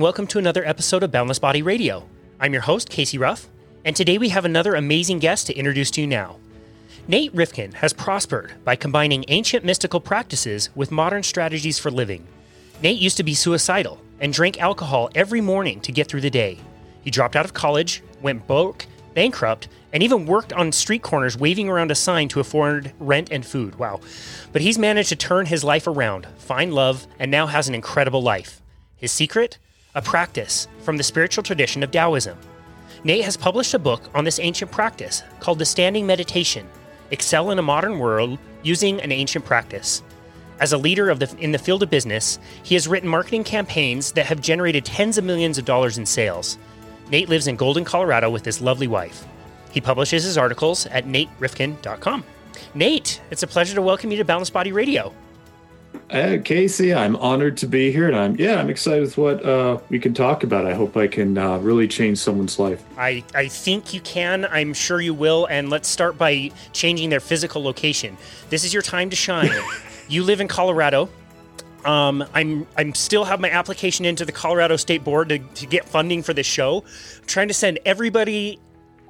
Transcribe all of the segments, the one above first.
And welcome to another episode of Boundless Body Radio. I'm your host, Casey Ruff, and today we have another amazing guest to introduce to you now. Nate Rifkin has prospered by combining ancient mystical practices with modern strategies for living. Nate used to be suicidal and drank alcohol every morning to get through the day. He dropped out of college, went broke, bankrupt, and even worked on street corners waving around a sign to afford rent and food. Wow. But he's managed to turn his life around, find love, and now has an incredible life. His secret? A practice from the spiritual tradition of Taoism. Nate has published a book on this ancient practice called The Standing Meditation Excel in a Modern World Using an Ancient Practice. As a leader of the, in the field of business, he has written marketing campaigns that have generated tens of millions of dollars in sales. Nate lives in Golden, Colorado with his lovely wife. He publishes his articles at naterifkin.com. Nate, it's a pleasure to welcome you to Boundless Body Radio. Uh, Casey, I'm honored to be here, and I'm yeah, I'm excited with what uh, we can talk about. I hope I can uh, really change someone's life. I I think you can. I'm sure you will. And let's start by changing their physical location. This is your time to shine. you live in Colorado. Um, I'm I'm still have my application into the Colorado State Board to, to get funding for this show. I'm trying to send everybody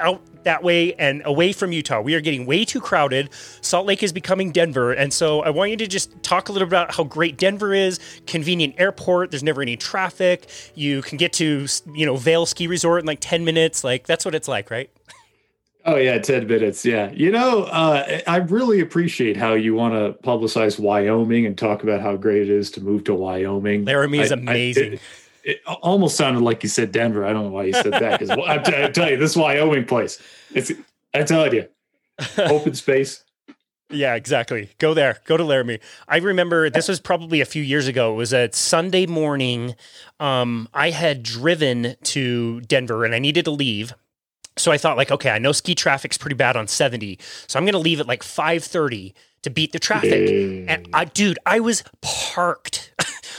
out that way and away from Utah. We are getting way too crowded. Salt Lake is becoming Denver. And so I want you to just talk a little about how great Denver is, convenient airport, there's never any traffic. You can get to, you know, Vail Ski Resort in like 10 minutes. Like that's what it's like, right? Oh yeah, 10 minutes. Yeah. You know, uh, I really appreciate how you want to publicize Wyoming and talk about how great it is to move to Wyoming. Laramie is amazing. I, it, it almost sounded like you said Denver. I don't know why you said that because I'm, t- I'm telling you, this Wyoming place. It's I tell you, open space. Yeah, exactly. Go there. Go to Laramie. I remember this was probably a few years ago. It was a Sunday morning. Um, I had driven to Denver and I needed to leave. So I thought like, okay, I know ski traffic's pretty bad on 70. So I'm going to leave at like 5:30 to beat the traffic. And I dude, I was parked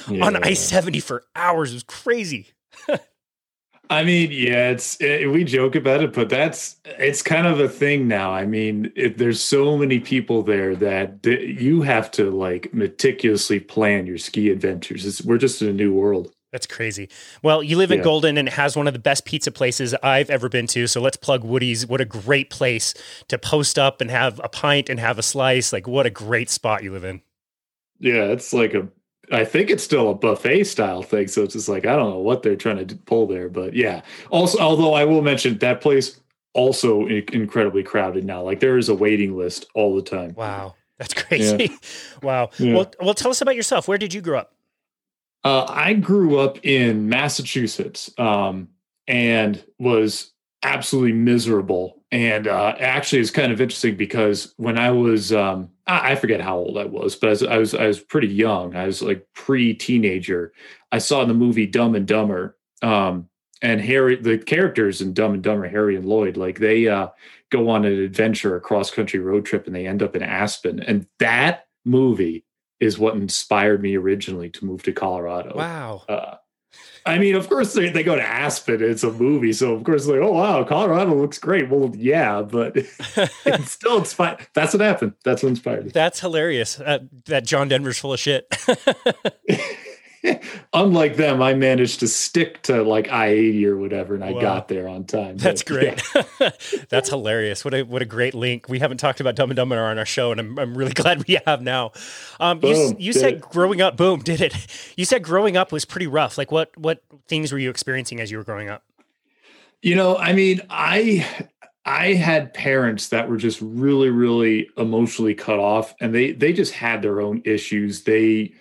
yeah. on I 70 for hours. It was crazy. I mean, yeah, it's it, we joke about it, but that's it's kind of a thing now. I mean, it, there's so many people there that you have to like meticulously plan your ski adventures. It's, we're just in a new world. That's crazy. Well, you live in yeah. Golden and it has one of the best pizza places I've ever been to. So let's plug Woody's. What a great place to post up and have a pint and have a slice. Like, what a great spot you live in. Yeah, it's like a I think it's still a buffet style thing. So it's just like I don't know what they're trying to pull there, but yeah. Also, although I will mention that place also incredibly crowded now. Like there is a waiting list all the time. Wow, that's crazy. Yeah. wow. Yeah. Well, well, tell us about yourself. Where did you grow up? Uh, I grew up in Massachusetts um, and was absolutely miserable. And uh, actually, it's kind of interesting because when I was um, I forget how old I was, but I was, I was I was pretty young. I was like pre-teenager. I saw the movie Dumb and Dumber, um, and Harry, the characters in Dumb and Dumber, Harry and Lloyd, like they uh, go on an adventure, a cross-country road trip, and they end up in Aspen. And that movie is what inspired me originally to move to Colorado. Wow. Uh, I mean, of course they, they go to Aspen. It's a movie, so of course like, oh wow, Colorado looks great. Well, yeah, but it's still inspired. That's what happened. That's what inspired me. That's hilarious. Uh, that John Denver's full of shit. Unlike them, I managed to stick to like I eighty or whatever, and I wow. got there on time. That's but, great. Yeah. That's hilarious. What a what a great link. We haven't talked about Dumb and Dumber on our show, and I'm I'm really glad we have now. Um, boom, you you said it. growing up, boom, did it? You said growing up was pretty rough. Like what what things were you experiencing as you were growing up? You know, I mean, I I had parents that were just really, really emotionally cut off, and they they just had their own issues. They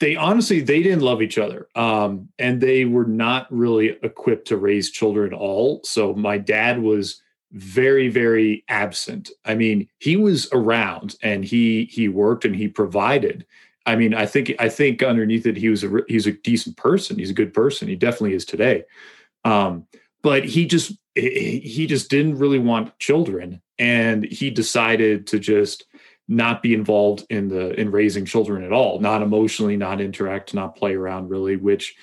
they honestly they didn't love each other. Um, and they were not really equipped to raise children at all. So my dad was very very absent. I mean he was around and he he worked and he provided. I mean i think i think underneath it he was a he's a decent person. He's a good person. He definitely is today. Um, but he just he just didn't really want children. And he decided to just not be involved in the in raising children at all not emotionally not interact not play around really which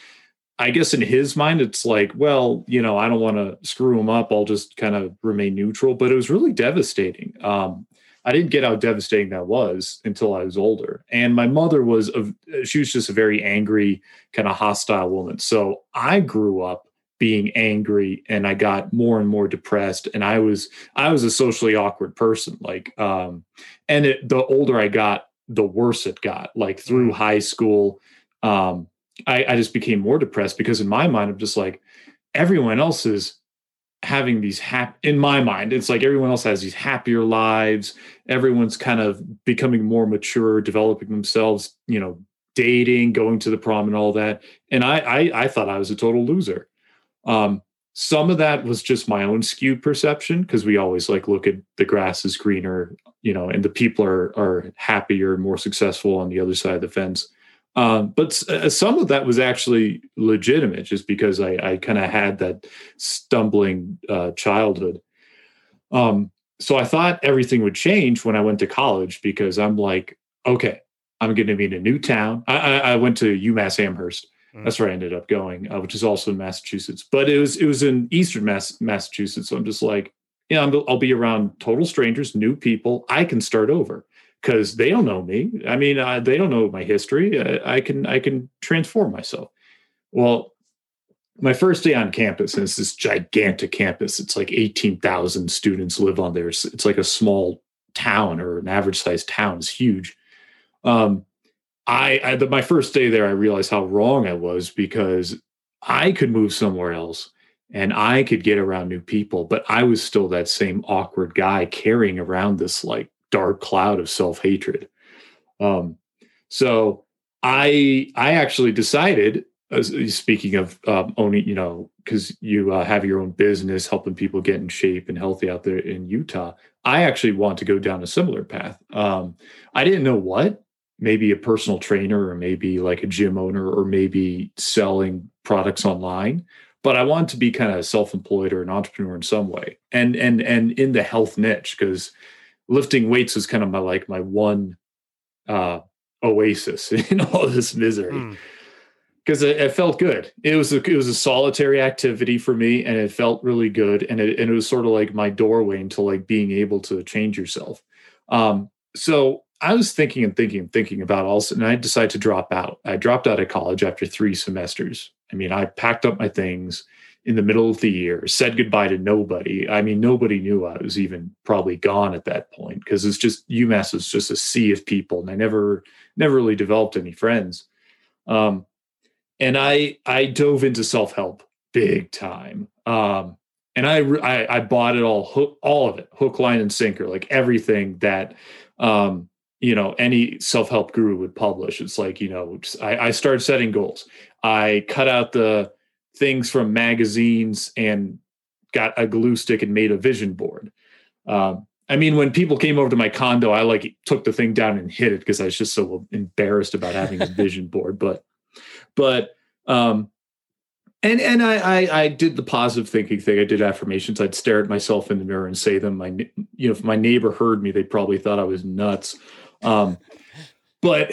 i guess in his mind it's like well you know i don't want to screw him up i'll just kind of remain neutral but it was really devastating um, I didn't get how devastating that was until I was older. And my mother was a, she was just a very angry, kind of hostile woman. So I grew up being angry and I got more and more depressed and I was I was a socially awkward person like um and it, the older I got the worse it got like through mm. high school um I, I just became more depressed because in my mind I'm just like everyone else is having these happy in my mind it's like everyone else has these happier lives everyone's kind of becoming more mature developing themselves you know dating going to the prom and all that and i i, I thought i was a total loser um some of that was just my own skewed perception because we always like look at the grass is greener you know and the people are are happier more successful on the other side of the fence um, but uh, some of that was actually legitimate, just because I, I kind of had that stumbling uh, childhood. Um, so I thought everything would change when I went to college because I'm like, okay, I'm going to be in a new town. I, I, I went to UMass Amherst. Mm. That's where I ended up going, uh, which is also in Massachusetts. But it was it was in Eastern Mass, Massachusetts. So I'm just like, yeah, you know, I'll be around total strangers, new people. I can start over because they don't know me. I mean, they don't know my history. I, I, can I can transform myself. Well, my first day on campus, and it's this gigantic campus. It's like eighteen thousand students live on there. It's, it's, like a small town or an average sized town. It's huge. Um, I, I the, my first day there, I realized how wrong I was because I could move somewhere else and I could get around new people, but I was still that same awkward guy carrying around this like dark cloud of self hatred. Um, so I I actually decided, speaking of um, owning, you know, because you uh, have your own business helping people get in shape and healthy out there in Utah. I actually want to go down a similar path. Um, I didn't know what, maybe a personal trainer or maybe like a gym owner or maybe selling products online but I want to be kind of self-employed or an entrepreneur in some way, and and and in the health niche because lifting weights was kind of my like my one uh oasis in all this misery. Because mm. it, it, felt good. It was a, it was a solitary activity for me and it felt really good and it, and it was sort of like my doorway into like being able to change yourself. Um so i was thinking and thinking and thinking about all and i decided to drop out i dropped out of college after three semesters i mean i packed up my things in the middle of the year, said goodbye to nobody. I mean, nobody knew I was even probably gone at that point because it's just UMass was just a sea of people, and I never never really developed any friends. Um, and I I dove into self help big time. Um, and I, I, I bought it all hook, all of it hook line and sinker like everything that um, you know any self-help guru would publish it's like you know I, I started setting goals i cut out the things from magazines and got a glue stick and made a vision board. Um, I mean, when people came over to my condo, I like took the thing down and hid it because I was just so embarrassed about having a vision board. But, but, um, and and I, I, I did the positive thinking thing. I did affirmations. I'd stare at myself in the mirror and say them. My you know, if my neighbor heard me, they probably thought I was nuts. Um, but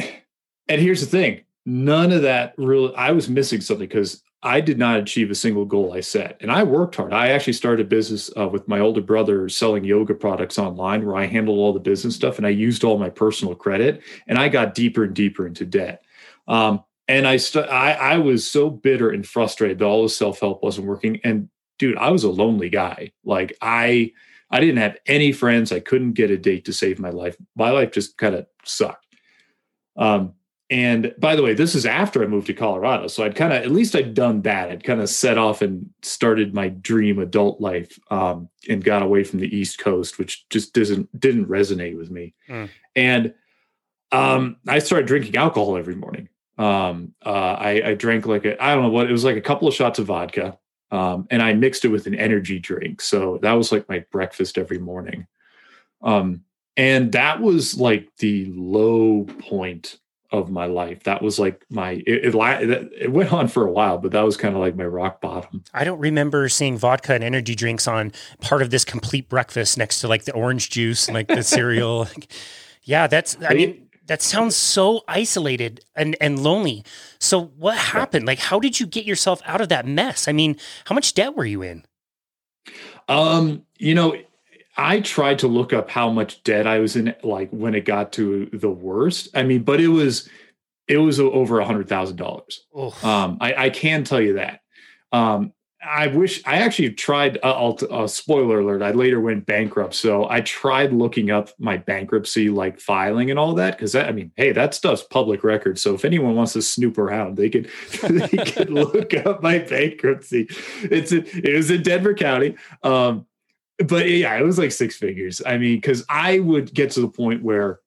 and here's the thing: none of that really. I was missing something because I did not achieve a single goal I set. And I worked hard. I actually started a business uh, with my older brother selling yoga products online where I handled all the business stuff and I used all my personal credit and I got deeper and deeper into debt. Um, and I, st- I, I was so bitter and frustrated that all the self-help wasn't working. And dude, I was a lonely guy. Like I, I didn't have any friends. I couldn't get a date to save my life. My life just kind of sucked. Um, and by the way, this is after I moved to Colorado. So I'd kind of, at least I'd done that. I'd kind of set off and started my dream adult life um, and got away from the East Coast, which just doesn't, didn't resonate with me. Mm. And um, I started drinking alcohol every morning. Um, uh, I, I, drank like I don't know what, it was like a couple of shots of vodka. Um, and I mixed it with an energy drink. So that was like my breakfast every morning. Um, and that was like the low point of my life. That was like my it, it, it went on for a while, but that was kind of like my rock bottom. I don't remember seeing vodka and energy drinks on part of this complete breakfast next to like the orange juice and like the cereal. yeah, that's I mean that sounds so isolated and and lonely. So what happened? Like how did you get yourself out of that mess? I mean, how much debt were you in? Um, you know, I tried to look up how much debt I was in, like when it got to the worst. I mean, but it was it was over a hundred thousand dollars. Um, I, I can tell you that. Um, I wish I actually tried. Uh, uh, spoiler alert! I later went bankrupt, so I tried looking up my bankruptcy like filing and all that because I mean, hey, that stuff's public record. So if anyone wants to snoop around, they could they could look up my bankruptcy. It's a, it was in Denver County, um, but yeah, it was like six figures. I mean, because I would get to the point where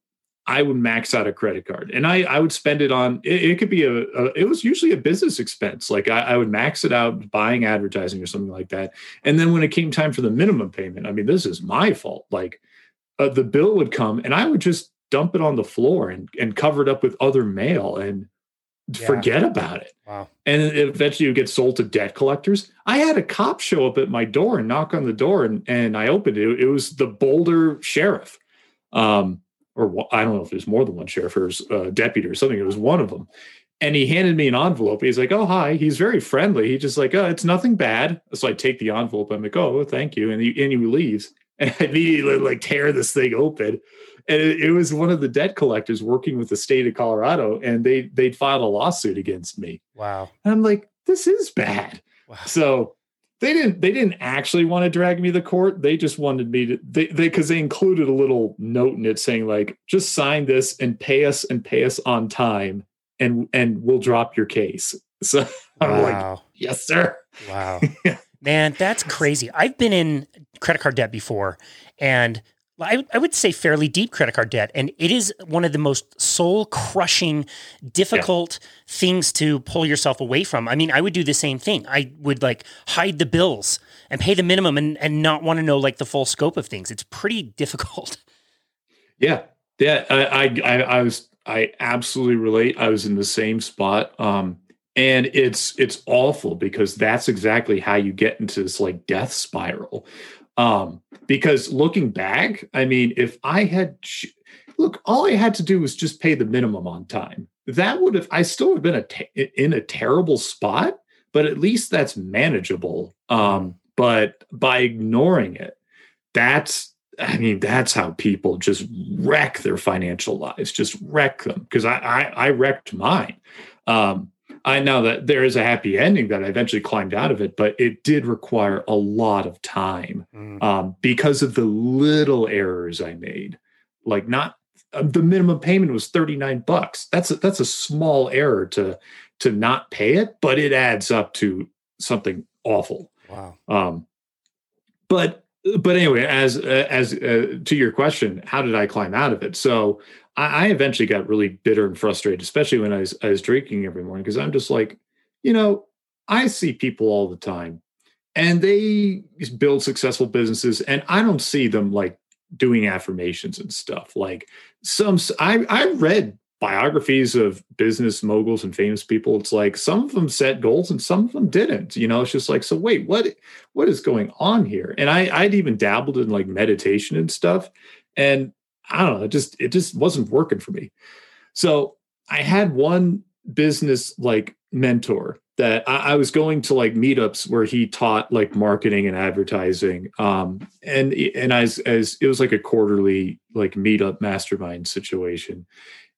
I would max out a credit card and I, I would spend it on, it, it could be a, a, it was usually a business expense. Like I, I, would max it out buying advertising or something like that. And then when it came time for the minimum payment, I mean, this is my fault. Like uh, the bill would come and I would just dump it on the floor and, and cover it up with other mail and yeah. forget about it. Wow. And eventually you get sold to debt collectors. I had a cop show up at my door and knock on the door and, and I opened it. It was the Boulder sheriff. Um, or I don't know if there's more than one sheriff or uh, deputy or something. It was one of them. And he handed me an envelope. He's like, "Oh, hi." He's very friendly. He just like, "Oh, it's nothing bad." So I take the envelope. I'm like, "Oh, thank you," and he and he leaves. And I immediately like tear this thing open, and it, it, was one of the debt collectors working with the state of Colorado, and they they'd filed a lawsuit against me. Wow. And I'm like, "This is bad." Wow. So they didn't they didn't actually want to drag me to court. They just wanted me to they they because they included a little note in it saying like just sign this and pay us and pay us on time and and we'll drop your case. So i'm wow. like yes sir. Wow. Man that's crazy. I've been in credit card debt before and I, I would say fairly deep credit card debt. And it is one of the most soul crushing, difficult yeah. things to pull yourself away from. I mean, I would do the same thing. I would like hide the bills and pay the minimum and, and not want to know like the full scope of things. It's pretty difficult. Yeah. Yeah. I, I, I was, I absolutely relate. I was in the same spot. Um, and it's it's awful because that's exactly how you get into this like death spiral um, because looking back, I mean, if I had look, all I had to do was just pay the minimum on time. That would have I still have been a te- in a terrible spot, but at least that's manageable. Um, but by ignoring it, that's I mean, that's how people just wreck their financial lives, just wreck them. Because I, I I wrecked mine. Um, I know that there is a happy ending that I eventually climbed out of it, but it did require a lot of time mm. um, because of the little errors I made. Like not uh, the minimum payment was 39 bucks. That's a, that's a small error to to not pay it, but it adds up to something awful. Wow. Um, but but anyway, as uh, as uh, to your question, how did I climb out of it? So I, I eventually got really bitter and frustrated, especially when I was, I was drinking every morning, because I'm just like, you know, I see people all the time and they build successful businesses and I don't see them like doing affirmations and stuff. Like some, I, I read biographies of business moguls and famous people it's like some of them set goals and some of them didn't you know it's just like so wait what what is going on here and i i'd even dabbled in like meditation and stuff and I don't know, it just it just wasn't working for me. So I had one business like mentor that I, I, was going to like meetups where he taught like marketing and advertising. Um, and and as as it was like a quarterly like meetup mastermind situation.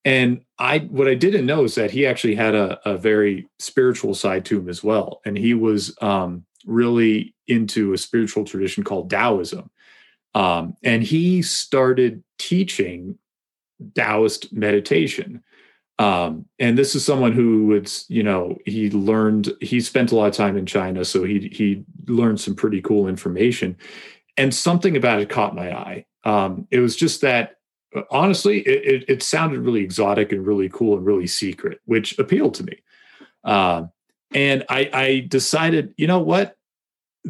And I what I didn't know is that he actually had a, a very spiritual side to him as well. And he was um, really into a spiritual tradition called Taoism. Um, and he started teaching Taoist meditation. Um, and this is someone who would, you know, he learned, he spent a lot of time in China, so he he learned some pretty cool information. And something about it caught my eye. Um, it was just that, honestly, it, it, it, sounded really exotic and really cool and really secret, which appealed to me. Uh, and I, I decided, you know what?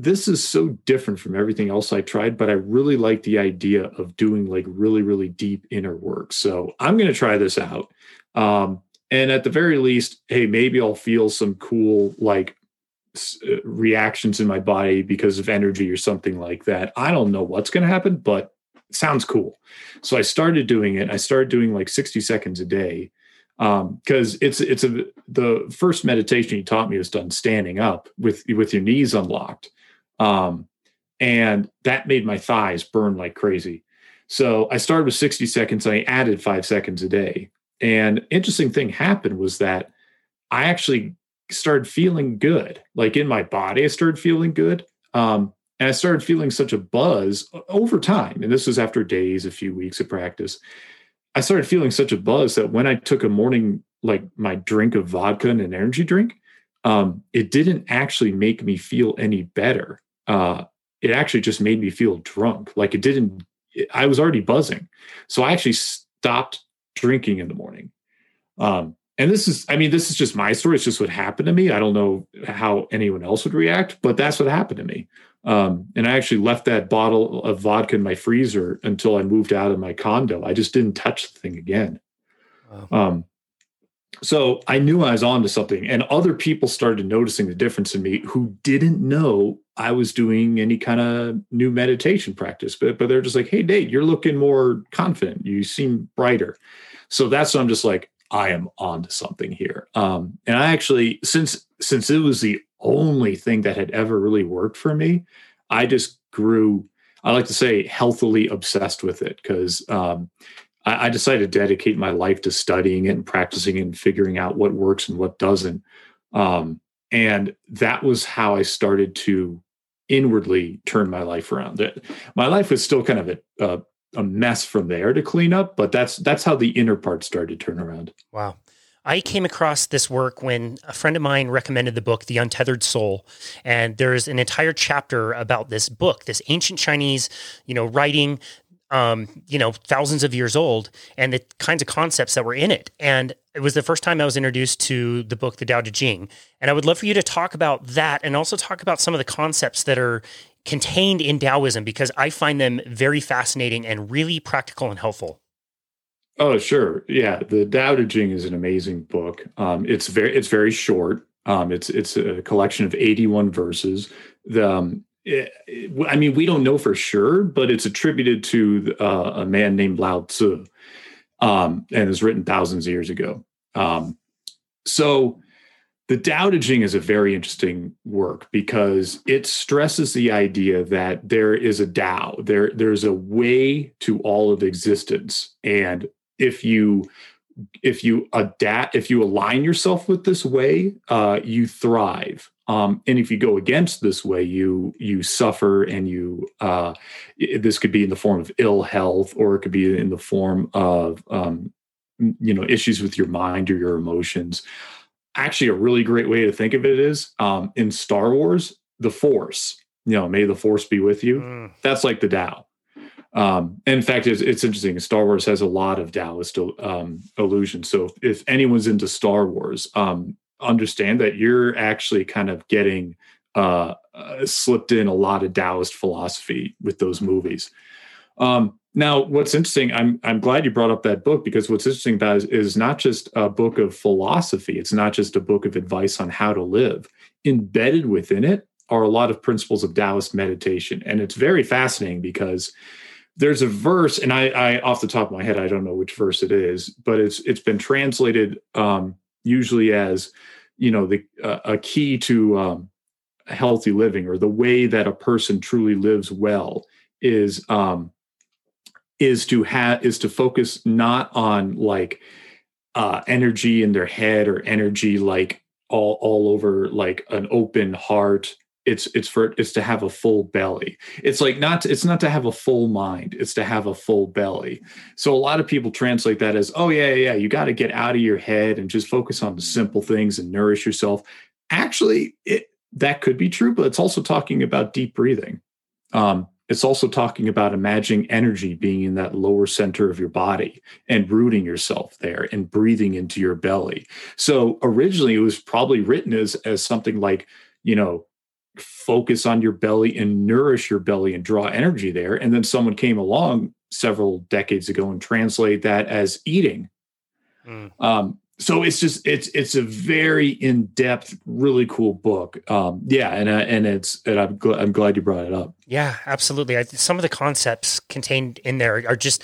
This is so different from everything else I tried, but I really like the idea of doing like really, really deep inner work. So I'm going to try this out. Um, and at the very least, hey, maybe I'll feel some cool like uh, reactions in my body because of energy or something like that. I don't know what's going to happen, but sounds cool. So I started doing it. I started doing like 60 seconds a day because um, it's it's a the first meditation he taught me was done standing up with with your knees unlocked um, and that made my thighs burn like crazy. So I started with 60 seconds and I added five seconds a day. And interesting thing happened was that I actually started feeling good, like in my body. I started feeling good. Um, and I started feeling such a buzz over time. And this was after days, a few weeks of practice. I started feeling such a buzz that when I took a morning, like my drink of vodka and an energy drink, um, it didn't actually make me feel any better. Uh, it actually just made me feel drunk. Like it didn't, I was already buzzing. So I actually stopped drinking in the morning. Um, and this is, I mean, this is just my story. It's just what happened to me. I don't know how anyone else would react, but that's what happened to me. Um, and I actually left that bottle of vodka in my freezer until I moved out of my condo. I just didn't touch the thing again. Wow. Um, so I knew I was on to something, and other people started noticing the difference in me who didn't know I was doing any kind of new meditation practice. But but they're just like, "Hey, Nate, you're looking more confident. You seem brighter." So that's when I'm just like, I am on to something here. Um, and I actually, since since it was the only thing that had ever really worked for me, I just grew. I like to say healthily obsessed with it because um, I, I, decided to dedicate my life to studying it and practicing it and figuring out what works and what doesn't. Um, and that was how I started to inwardly turn my life around. My life was still kind of a, a, a mess from there to clean up, but that's that's how the inner part started to turn around. Wow. I came across this work when a friend of mine recommended the book, The Untethered Soul. And there's an entire chapter about this book, this ancient Chinese, you know, writing, um, you know, thousands of years old and the kinds of concepts that were in it. And it was the first time I was introduced to the book, The Tao Te Ching. And I would love for you to talk about that and also talk about some of the concepts that are contained in Taoism because I find them very fascinating and really practical and helpful. Oh, sure. Yeah, the Tao Te Ching is an amazing book. Um, it's very it's very short. Um, it's it's a collection of 81 verses. The, um, I mean, we don't know for sure, but it's attributed to uh, a man named Lao Tzu, um, and was written thousands of years ago. Um, so, the Tao Te Ching is a very interesting work because it stresses the idea that there is a Tao, there there's a way to all of existence, and if you if you adapt if you align yourself with this way uh, you thrive um, and if you go against this way you you suffer and you uh, this could be in the form of ill health or it could be in the form of um, you know issues with your mind or your emotions actually a really great way to think of it is um, in star wars the force you know may the force be with you mm. that's like the Tao um, in fact, it's, it's, interesting. Star Wars has a lot of Taoist um, illusions. So if anyone's into Star Wars, um, understand that you're actually kind of getting uh, uh, slipped in a lot of Taoist philosophy with those movies. Um, now, what's interesting, I'm I'm glad you brought up that book because what's interesting about is, is not just a book of philosophy. It's not just a book of advice on how to live. Embedded within it are a lot of principles of Taoist meditation, and it's very fascinating because there's a verse, and I, I off the top of my head, I don't know which verse it is, but it's it's been translated um, usually as you know the uh, a key to um, healthy living or the way that a person truly lives well is um, is to have is to focus not on like uh, energy in their head or energy like all all over like an open heart it's it's for it's to have a full belly. It's like not it's not to have a full mind it's to have a full belly. So a lot of people translate that as oh yeah yeah you got to get out of your head and just focus on the simple things and nourish yourself. Actually it that could be true but it's also talking about deep breathing. Um, it's also talking about imagining energy being in that lower center of your body and rooting yourself there and breathing into your belly. So originally it was probably written as as something like you know focus on your belly and nourish your belly and draw energy there. And then someone came along several decades ago and translate that as eating. Mm. Um, so it's just it's it's a very in depth, really cool book. Um, yeah, and uh, and it's and I'm gl- I'm glad you brought it up. Yeah, absolutely. I, some of the concepts contained in there are just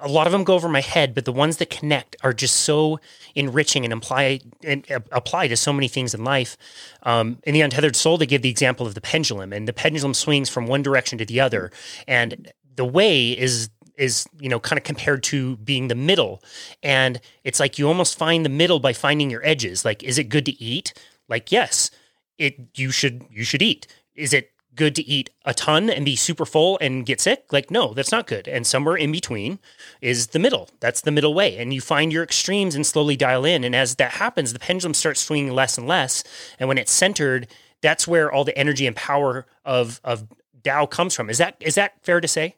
a lot of them go over my head, but the ones that connect are just so enriching and apply and uh, apply to so many things in life. Um, in the untethered soul, they give the example of the pendulum, and the pendulum swings from one direction to the other, and the way is is you know kind of compared to being the middle. And it's like you almost find the middle by finding your edges. Like is it good to eat? Like yes. It you should you should eat. Is it good to eat a ton and be super full and get sick? Like, no, that's not good. And somewhere in between is the middle. That's the middle way. And you find your extremes and slowly dial in. And as that happens, the pendulum starts swinging less and less. And when it's centered, that's where all the energy and power of of Tao comes from. Is that is that fair to say?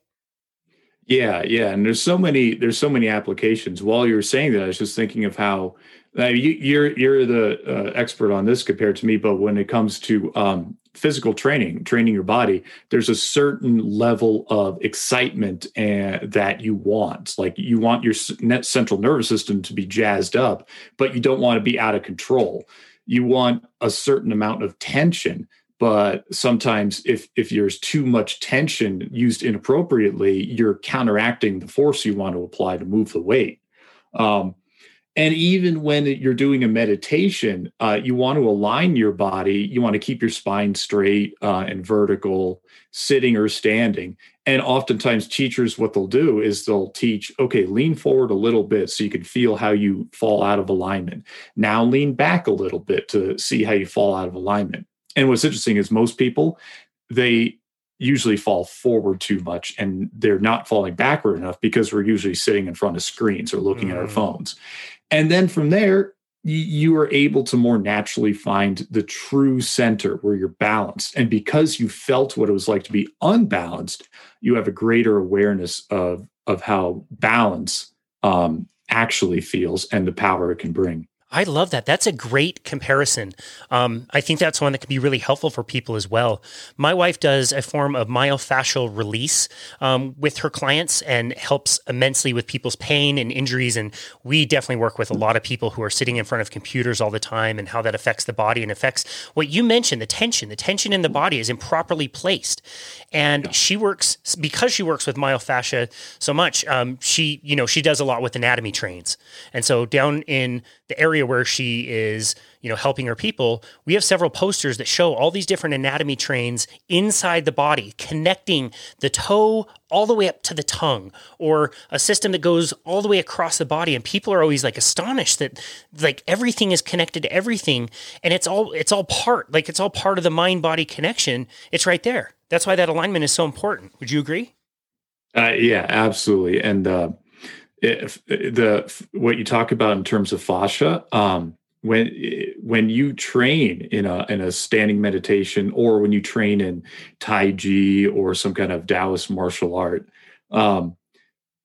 Yeah, yeah. And there's so many there's so many applications. While you were saying that, I was just thinking of how uh, you, you're you're the uh, expert on this compared to me, but when it comes to um, physical training, training your body, there's a certain level of excitement and, that you want. Like you want your net central nervous system to be jazzed up, but you don't want to be out of control. You want a certain amount of tension, but sometimes if if there's too much tension used inappropriately, you're counteracting the force you want to apply to move the weight. Um, and even when you're doing a meditation, uh, you want to align your body. You want to keep your spine straight uh, and vertical, sitting or standing. And oftentimes, teachers, what they'll do is they'll teach, okay, lean forward a little bit so you can feel how you fall out of alignment. Now, lean back a little bit to see how you fall out of alignment. And what's interesting is most people, they usually fall forward too much and they're not falling backward enough because we're usually sitting in front of screens or looking mm. at our mm. phones. And then from there, you are able to more naturally find the true center where you're balanced. And because you felt what it was like to be unbalanced, you have a greater awareness of, of how balance um, actually feels and the power it can bring. I love that. That's a great comparison. Um, I think that's one that can be really helpful for people as well. My wife does a form of myofascial release um, with her clients and helps immensely with people's pain and injuries. And we definitely work with a lot of people who are sitting in front of computers all the time and how that affects the body and affects what you mentioned the tension. The tension in the body is improperly placed. And she works, because she works with myofascia so much, um, she, you know, she does a lot with anatomy trains. And so down in the area where she is, you know, helping her people, we have several posters that show all these different anatomy trains inside the body, connecting the toe all the way up to the tongue, or a system that goes all the way across the body. And people are always like astonished that like everything is connected to everything, and it's all it's all part like it's all part of the mind body connection. It's right there. That's why that alignment is so important. Would you agree? Uh, yeah, absolutely. And uh, if the what you talk about in terms of fascia um, when when you train in a in a standing meditation or when you train in tai chi or some kind of taoist martial art um,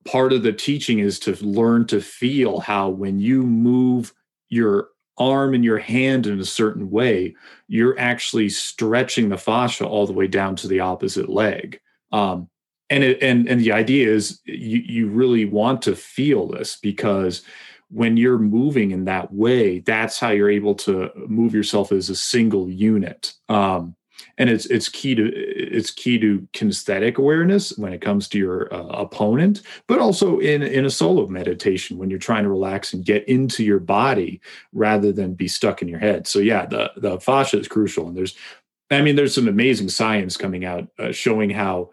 part of the teaching is to learn to feel how when you move your arm and your hand in a certain way you're actually stretching the fascia all the way down to the opposite leg. Um, and it, and and the idea is you you really want to feel this because when you're moving in that way that's how you're able to move yourself as a single unit. Um, and it's it's key to it's key to kinesthetic awareness when it comes to your uh, opponent but also in in a solo meditation when you're trying to relax and get into your body rather than be stuck in your head. So yeah the the fascia is crucial. And there's i mean there's some amazing science coming out uh, showing how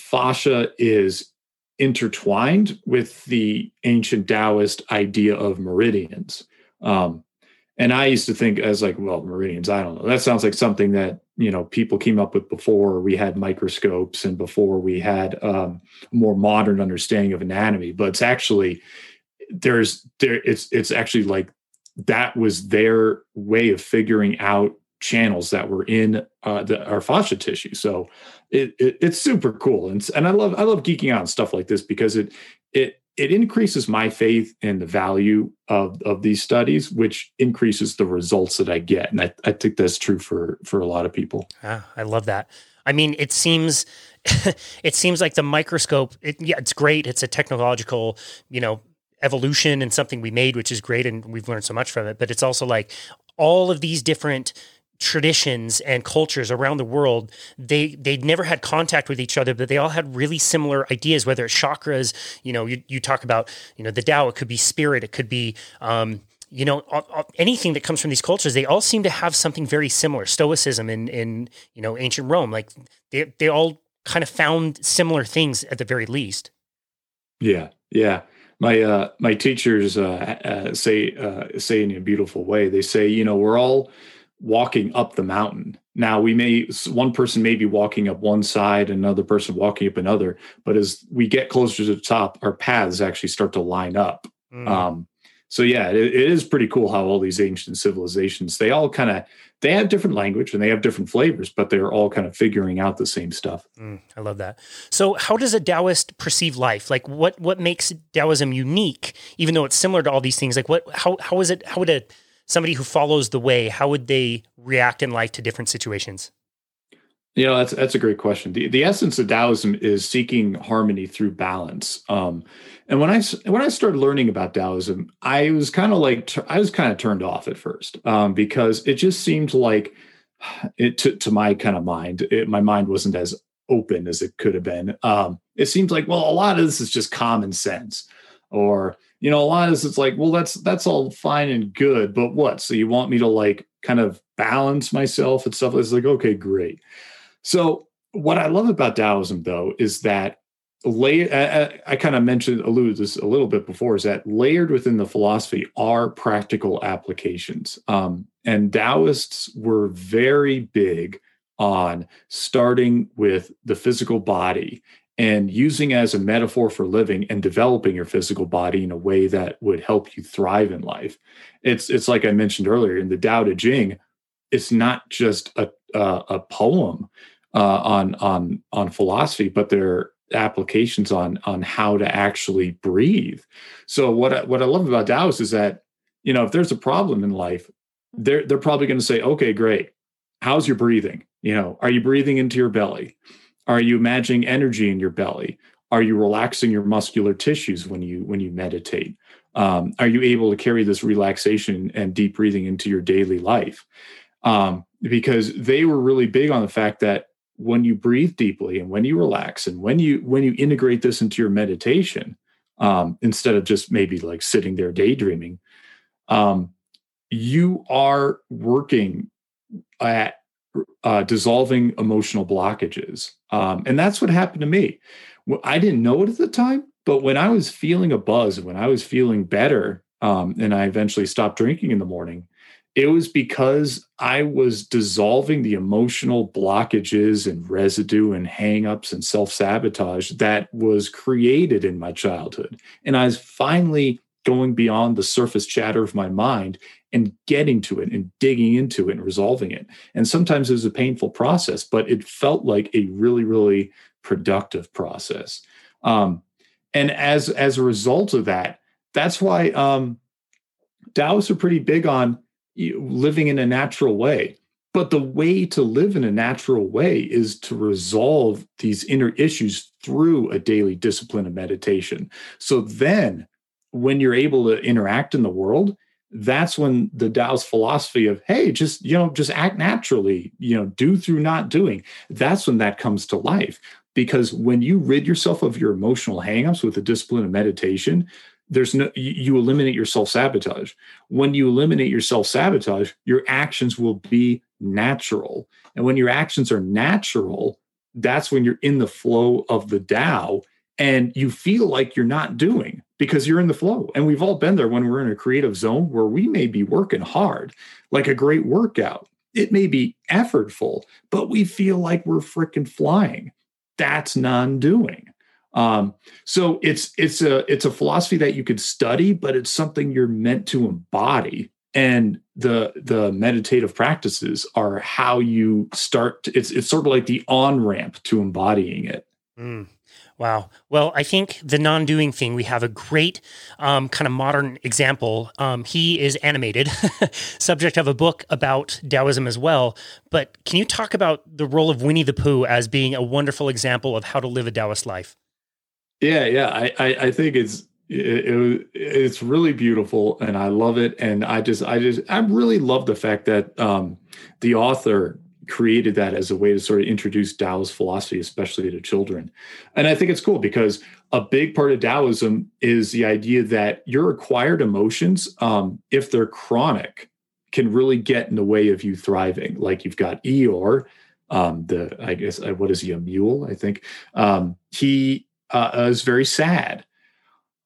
fascia is intertwined with the ancient Taoist idea of meridians. Um, and I used to think as like, well, meridians, I don't know. That sounds like something that, you know, people came up with before we had microscopes and before we had um, more modern understanding of anatomy. But it's actually there's there it's it's actually like that was their way of figuring out channels that were in uh, the, our fascia tissue. So it, it, it's super cool and and I love I love geeking out on stuff like this because it it it increases my faith in the value of of these studies, which increases the results that I get, and I, I think that's true for for a lot of people. Ah, I love that. I mean, it seems it seems like the microscope. It, yeah, it's great. It's a technological, you know, evolution and something we made, which is great, and we've learned so much from it. But it's also like all of these different traditions and cultures around the world they they never had contact with each other but they all had really similar ideas whether it's chakras you know you, you talk about you know the Tao it could be spirit it could be um, you know anything that comes from these cultures they all seem to have something very similar stoicism in in you know ancient Rome like they they all kind of found similar things at the very least. Yeah yeah. My uh my teachers uh, uh say uh say in a beautiful way. They say you know we're all walking up the mountain. Now we may one person may be walking up one side, another person walking up another, but as we get closer to the top, our paths actually start to line up. Mm. Um, so yeah, it, it is pretty cool how all these ancient civilizations they all kind of they have different language and they have different flavors, but they're all kind of figuring out the same stuff. Mm, I love that. So how does a Taoist perceive life? Like what what makes Taoism unique, even though it's similar to all these things? Like what how how is it how would a somebody who follows the way, how would they react in life to different situations? You know, that's that's a great question. The the essence of Taoism is seeking harmony through balance. Um, and when I when I started learning about Taoism, I was kind of like I was kind of turned off at first um, because it just seemed like it to, to my kind of mind, it, my mind wasn't as open as it could have been. Um, it seems like well, a lot of this is just common sense, or you know, a lot of this it's like, well, that's that's all fine and good, but what? So you want me to like kind of balance myself and stuff? It's like, okay, great. So what I love about Taoism though is that lay I, I kind of mentioned alluded this a little bit before is that layered within the philosophy are practical applications. Um, and Taoists were very big on starting with the physical body and using as a metaphor for living and developing your physical body in a way that would help you thrive in life. It's it's like I mentioned earlier in the Tao Te Ching, it's not just a a, a poem uh, on on on philosophy, but there are applications on on how to actually breathe. So what I, what I love about Taoists is that you know if there's a problem in life, they're they're probably going to say, okay, great, how's your breathing? You know, are you breathing into your belly? Are you imagining energy in your belly? Are you relaxing your muscular tissues when you when you meditate? Um, are you able to carry this relaxation and deep breathing into your daily life? Um, because they were really big on the fact that when you breathe deeply and when you relax and when you when you integrate this into your meditation um, instead of just maybe like sitting there daydreaming um, you are working at uh, dissolving emotional blockages. Um, and that's what happened to me. I didn't know it at the time, but when I was feeling a buzz, when I was feeling better, um, and I eventually stopped drinking in the morning, it was because I was dissolving the emotional blockages and residue and hangups and self sabotage that was created in my childhood. And I was finally going beyond the surface chatter of my mind and getting to it and digging into it and resolving it. And sometimes it was a painful process, but it felt like a really, really productive process. Um, and as as a result of that, that's why um, Taoists are pretty big on living in a natural way. But the way to live in a natural way is to resolve these inner issues through a daily discipline of meditation. So then, when you're able to interact in the world, that's when the Tao's philosophy of, hey, just, you know, just act naturally, you know, do through not doing, that's when that comes to life. Because when you rid yourself of your emotional hangups with the discipline of meditation, there's no you eliminate your self-sabotage. When you eliminate your self-sabotage, your actions will be natural. And when your actions are natural, that's when you're in the flow of the Tao and you feel like you're not doing because you're in the flow. And we've all been there when we're in a creative zone where we may be working hard, like a great workout. It may be effortful, but we feel like we're freaking flying. That's non-doing. Um, so it's it's a it's a philosophy that you could study, but it's something you're meant to embody. And the the meditative practices are how you start. To, it's it's sort of like the on ramp to embodying it. Mm. Wow. Well, I think the non doing thing, we have a great um, kind of modern example. Um, he is animated, subject of a book about Taoism as well. But can you talk about the role of Winnie the Pooh as being a wonderful example of how to live a Taoist life? Yeah, yeah. I, I, I think it's it, it, it's really beautiful and i love it and i just i just i really love the fact that um, the author created that as a way to sort of introduce taoist philosophy especially to children. And i think it's cool because a big part of taoism is the idea that your acquired emotions um, if they're chronic can really get in the way of you thriving. Like you've got eeyore um, the i guess uh, what is he a mule i think? Um, he uh, is very sad.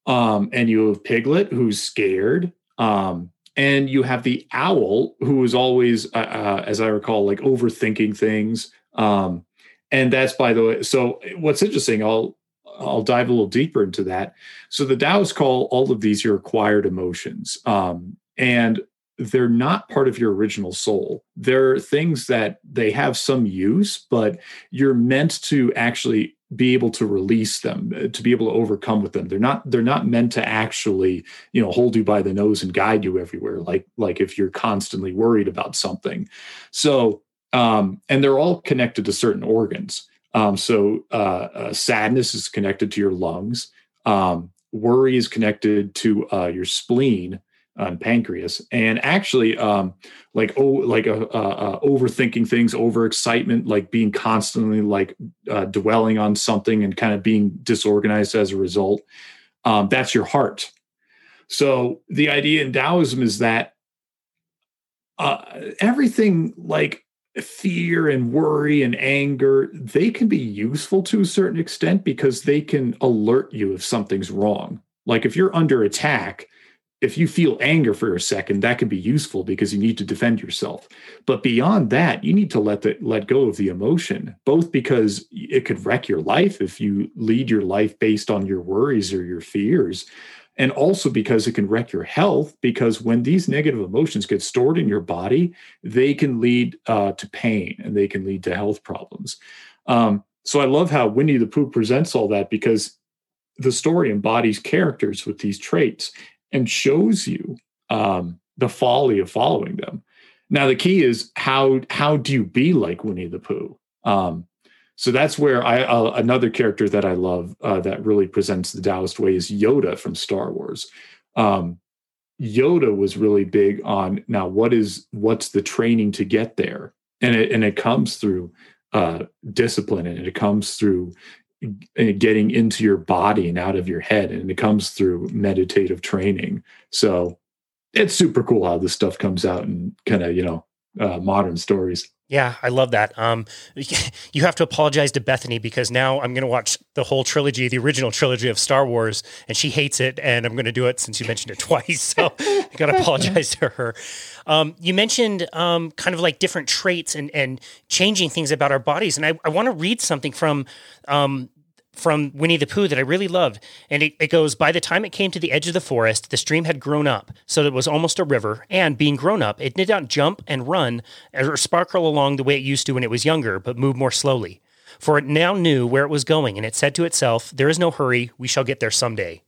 Um, and you have Piglet, who's scared. Um, and you have the owl, who is always, uh, uh, as I recall, like overthinking things. Um, and that's by the way. So what's interesting, I'll I'll dive a little deeper into that. So the Taoists call all of these your acquired emotions, um, and they're not part of your original soul. They're things that they have some use, but you're meant to actually be able to release them uh, to be able to overcome with them. They're not they're not meant to actually you know hold you by the nose and guide you everywhere like like if you're constantly worried about something. So um and they're all connected to certain organs. Um so uh, uh sadness is connected to your lungs. Um worry is connected to uh your spleen on pancreas. And actually um like oh like a, a, a overthinking things overexcitement like being constantly like uh, dwelling on something and kind of being disorganized as a result um that's your heart. So the idea in taoism is that uh everything like fear and worry and anger they can be useful to a certain extent because they can alert you if something's wrong. Like if you're under attack if you feel anger for a second, that can be useful because you need to defend yourself. But beyond that, you need to let the let go of the emotion, both because it could wreck your life if you lead your life based on your worries or your fears, and also because it can wreck your health. Because when these negative emotions get stored in your body, they can lead uh, to pain and they can lead to health problems. Um, so I love how Winnie the Pooh presents all that because the story embodies characters with these traits and shows you um, the folly of following them. Now the key is how how do you be like Winnie the Pooh? Um, so that's where I uh, another character that I love uh, that really presents the Taoist way is Yoda from Star Wars. Um, Yoda was really big on now what is what's the training to get there, and it and it comes through uh, discipline and it comes through getting into your body and out of your head and it comes through meditative training so it's super cool how this stuff comes out and kind of you know uh, modern stories yeah, I love that. Um, you have to apologize to Bethany because now I'm going to watch the whole trilogy, the original trilogy of Star Wars, and she hates it, and I'm going to do it since you mentioned it twice. So I got to apologize to her. Um, you mentioned um, kind of like different traits and and changing things about our bodies, and I, I want to read something from um, from Winnie the Pooh that I really loved. And it, it, goes By the time it came to the edge of the forest, the stream had grown up, so that it was almost a river. And being grown up, it did not jump and run or sparkle along the way it used to when it was younger, but moved more slowly. For it now knew where it was going, and it said to itself, There is no hurry, we shall get there someday.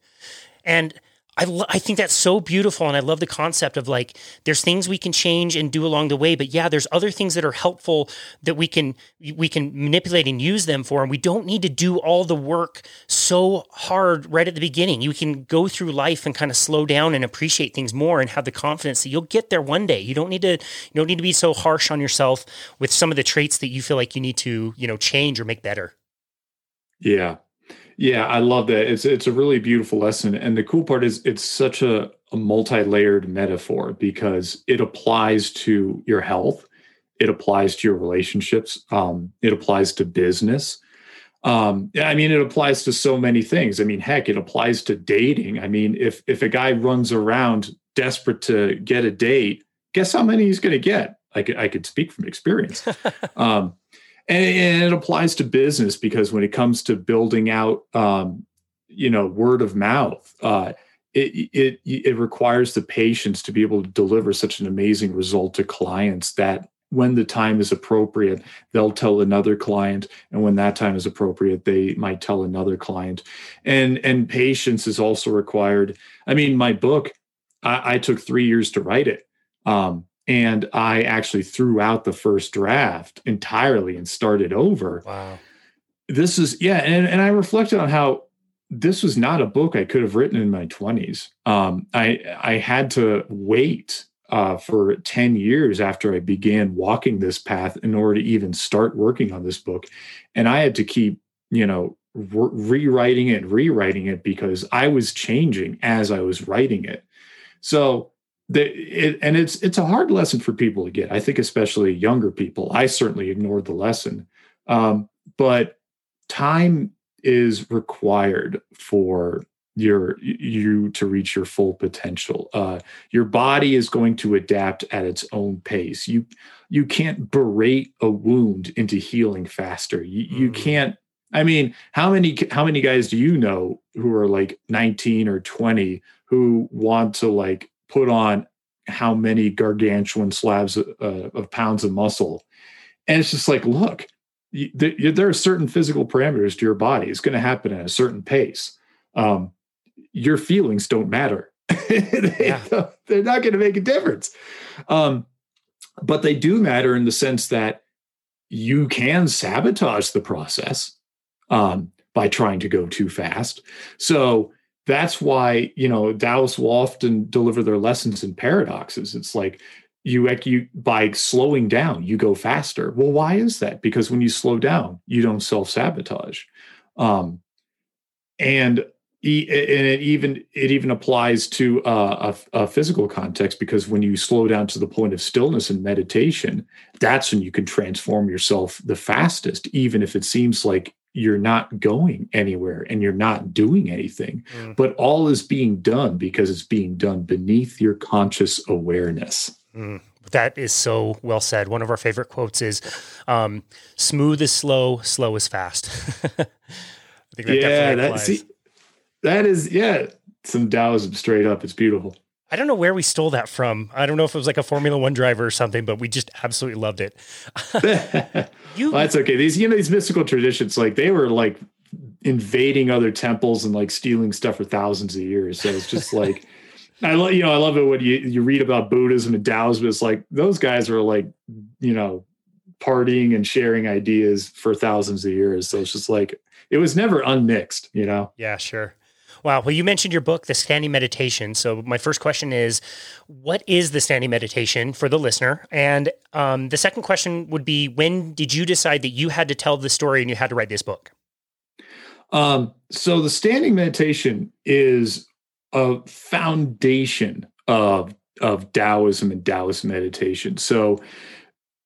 And I, lo- I think that's so beautiful. And I love the concept of like, there's things we can change and do along the way, but yeah, there's other things that are helpful that we can, we can manipulate and use them for. And we don't need to do all the work so hard right at the beginning. You can go through life and kind of slow down and appreciate things more and have the confidence that you'll get there one day. You don't need to, you don't need to be so harsh on yourself with some of the traits that you feel like you need to, you know, change or make better. Yeah. Yeah, I love that. It's it's a really beautiful lesson, and the cool part is it's such a, a multi-layered metaphor because it applies to your health, it applies to your relationships, um, it applies to business. Um, I mean, it applies to so many things. I mean, heck, it applies to dating. I mean, if if a guy runs around desperate to get a date, guess how many he's going to get? I could I could speak from experience. um, and, and it applies to business because when it comes to building out um, you know word of mouth uh, it, it it requires the patience to be able to deliver such an amazing result to clients that when the time is appropriate they'll tell another client and when that time is appropriate they might tell another client. And and patience is also required. I mean my book i, I took three years to write it um, and I actually threw out the first draft entirely and started over. Wow. This is yeah, and, and I reflected on how this was not a book I could have written in my 20s. Um, I I had to wait uh, for 10 years after I began walking this path in order to even start working on this book. And I had to keep, you know, re- rewriting it, rewriting it because I was changing as I was writing it. So it, and it's it's a hard lesson for people to get. I think especially younger people. I certainly ignored the lesson, um, but time is required for your you to reach your full potential uh, your body is going to adapt at its own pace you you can't berate a wound into healing faster you, you mm. can't i mean how many how many guys do you know who are like 19 or 20 who want to like put on how many gargantuan slabs uh, of pounds of muscle and it's just like look you, there are certain physical parameters to your body it's going to happen at a certain pace um, your feelings don't matter. they, yeah. They're not going to make a difference. Um, but they do matter in the sense that you can sabotage the process um, by trying to go too fast. So that's why you know Taoists will often deliver their lessons in paradoxes. It's like you, you by slowing down, you go faster. Well, why is that? Because when you slow down, you don't self sabotage. Um, and and it even it even applies to uh, a, a, physical context because when you slow down to the point of stillness and meditation that's when you can transform yourself the fastest even if it seems like you're not going anywhere and you're not doing anything mm. but all is being done because it's being done beneath your conscious awareness mm. That is so well said. One of our favorite quotes is um, "Smooth is slow, slow is fast." I think that yeah, that, see, that is, yeah, some Taoism straight up. It's beautiful. I don't know where we stole that from. I don't know if it was like a Formula One driver or something, but we just absolutely loved it. you, well, that's okay. These, you know, these mystical traditions, like they were like invading other temples and like stealing stuff for thousands of years. So it's just like, I love, you know, I love it when you, you read about Buddhism and Taoism. It's like those guys are like, you know, partying and sharing ideas for thousands of years. So it's just like, it was never unmixed, you know? Yeah, sure. Wow. Well, you mentioned your book, The Standing Meditation. So, my first question is what is the standing meditation for the listener? And um, the second question would be when did you decide that you had to tell the story and you had to write this book? Um, so, the standing meditation is a foundation of of Taoism and Taoist meditation. So,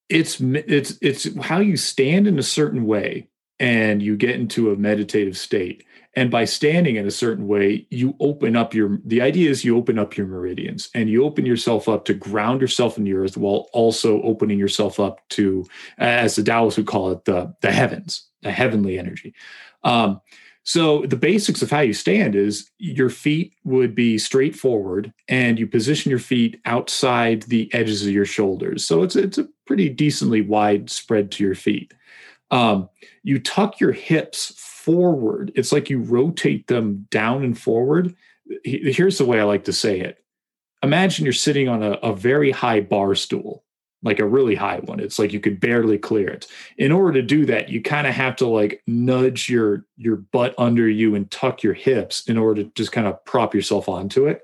it's it's it's how you stand in a certain way and you get into a meditative state and by standing in a certain way you open up your the idea is you open up your meridians and you open yourself up to ground yourself in the earth while also opening yourself up to as the taoists would call it the the heavens the heavenly energy. Um, so the basics of how you stand is your feet would be straight forward and you position your feet outside the edges of your shoulders. So it's it's a pretty decently wide spread to your feet um, you tuck your hips forward. It's like you rotate them down and forward. Here's the way I like to say it Imagine you're sitting on a, a very high bar stool, like a really high one. It's like you could barely clear it. In order to do that, you kind of have to like nudge your your butt under you and tuck your hips in order to just kind of prop yourself onto it.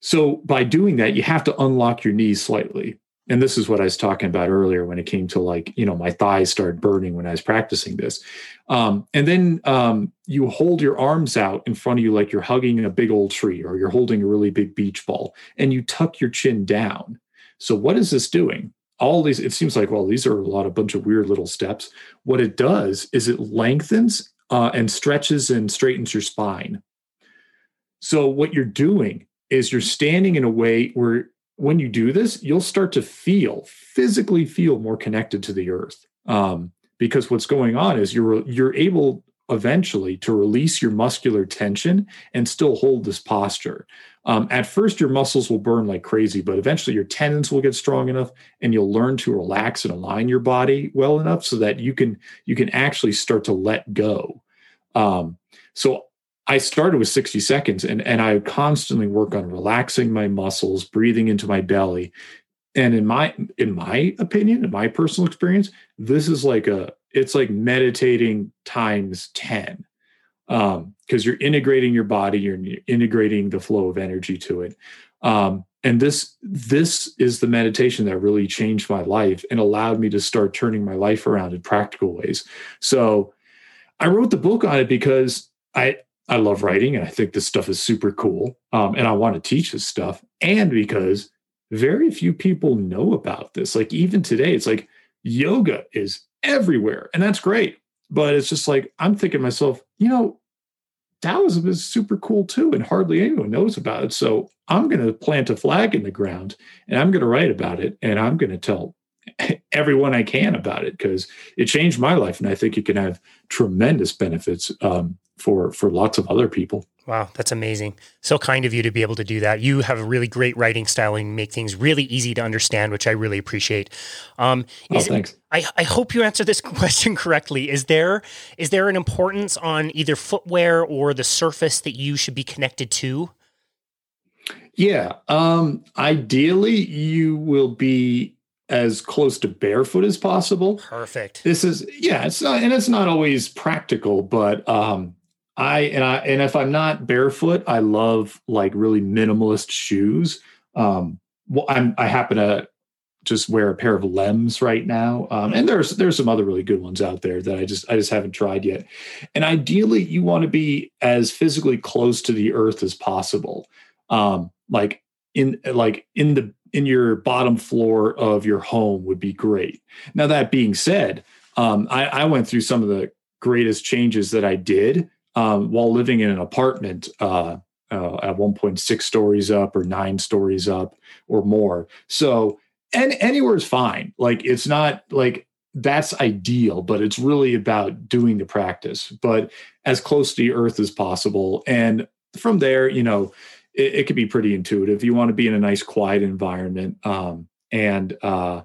So by doing that, you have to unlock your knees slightly and this is what I was talking about earlier when it came to like, you know, my thighs started burning when I was practicing this. Um, and then um, you hold your arms out in front of you like you're hugging a big old tree or you're holding a really big beach ball and you tuck your chin down. So, what is this doing? All these, it seems like, well, these are a lot of bunch of weird little steps. What it does is it lengthens uh, and stretches and straightens your spine. So, what you're doing is you're standing in a way where when you do this, you'll start to feel physically feel more connected to the earth. Um, because what's going on is you're you're able eventually to release your muscular tension and still hold this posture. Um, at first, your muscles will burn like crazy, but eventually your tendons will get strong enough, and you'll learn to relax and align your body well enough so that you can you can actually start to let go. Um, so I started with 60 seconds and, and I constantly work on relaxing my muscles, breathing into my belly. And in my in my opinion, in my personal experience, this is like a it's like meditating times 10. because um, you're integrating your body, you're integrating the flow of energy to it. Um, and this this is the meditation that really changed my life and allowed me to start turning my life around in practical ways. So I wrote the book on it because I I love writing and I think this stuff is super cool. Um, and I want to teach this stuff. And because very few people know about this. Like even today, it's like yoga is everywhere. And that's great. But it's just like I'm thinking myself, you know, Taoism is super cool too, and hardly anyone knows about it. So I'm going to plant a flag in the ground and I'm going to write about it and I'm going to tell everyone I can about it because it changed my life. And I think it can have tremendous benefits um, for for lots of other people. Wow, that's amazing. So kind of you to be able to do that. You have a really great writing style and make things really easy to understand, which I really appreciate. Um, oh, thanks. I, I hope you answer this question correctly. Is there is there an importance on either footwear or the surface that you should be connected to? Yeah. Um, ideally, you will be as close to barefoot as possible. Perfect. This is yeah, it's not, and it's not always practical, but um, I and I and if I'm not barefoot, I love like really minimalist shoes. Um, well, I'm I happen to just wear a pair of Lems right now, um, and there's there's some other really good ones out there that I just I just haven't tried yet. And ideally, you want to be as physically close to the earth as possible, um, like in like in the in your bottom floor of your home would be great. Now that being said, um, I, I went through some of the greatest changes that I did um, while living in an apartment uh, uh, at 1.6 stories up or nine stories up or more. So, and anywhere is fine. Like it's not like that's ideal, but it's really about doing the practice, but as close to the earth as possible. And from there, you know, it, it could be pretty intuitive. You want to be in a nice, quiet environment. Um, and uh,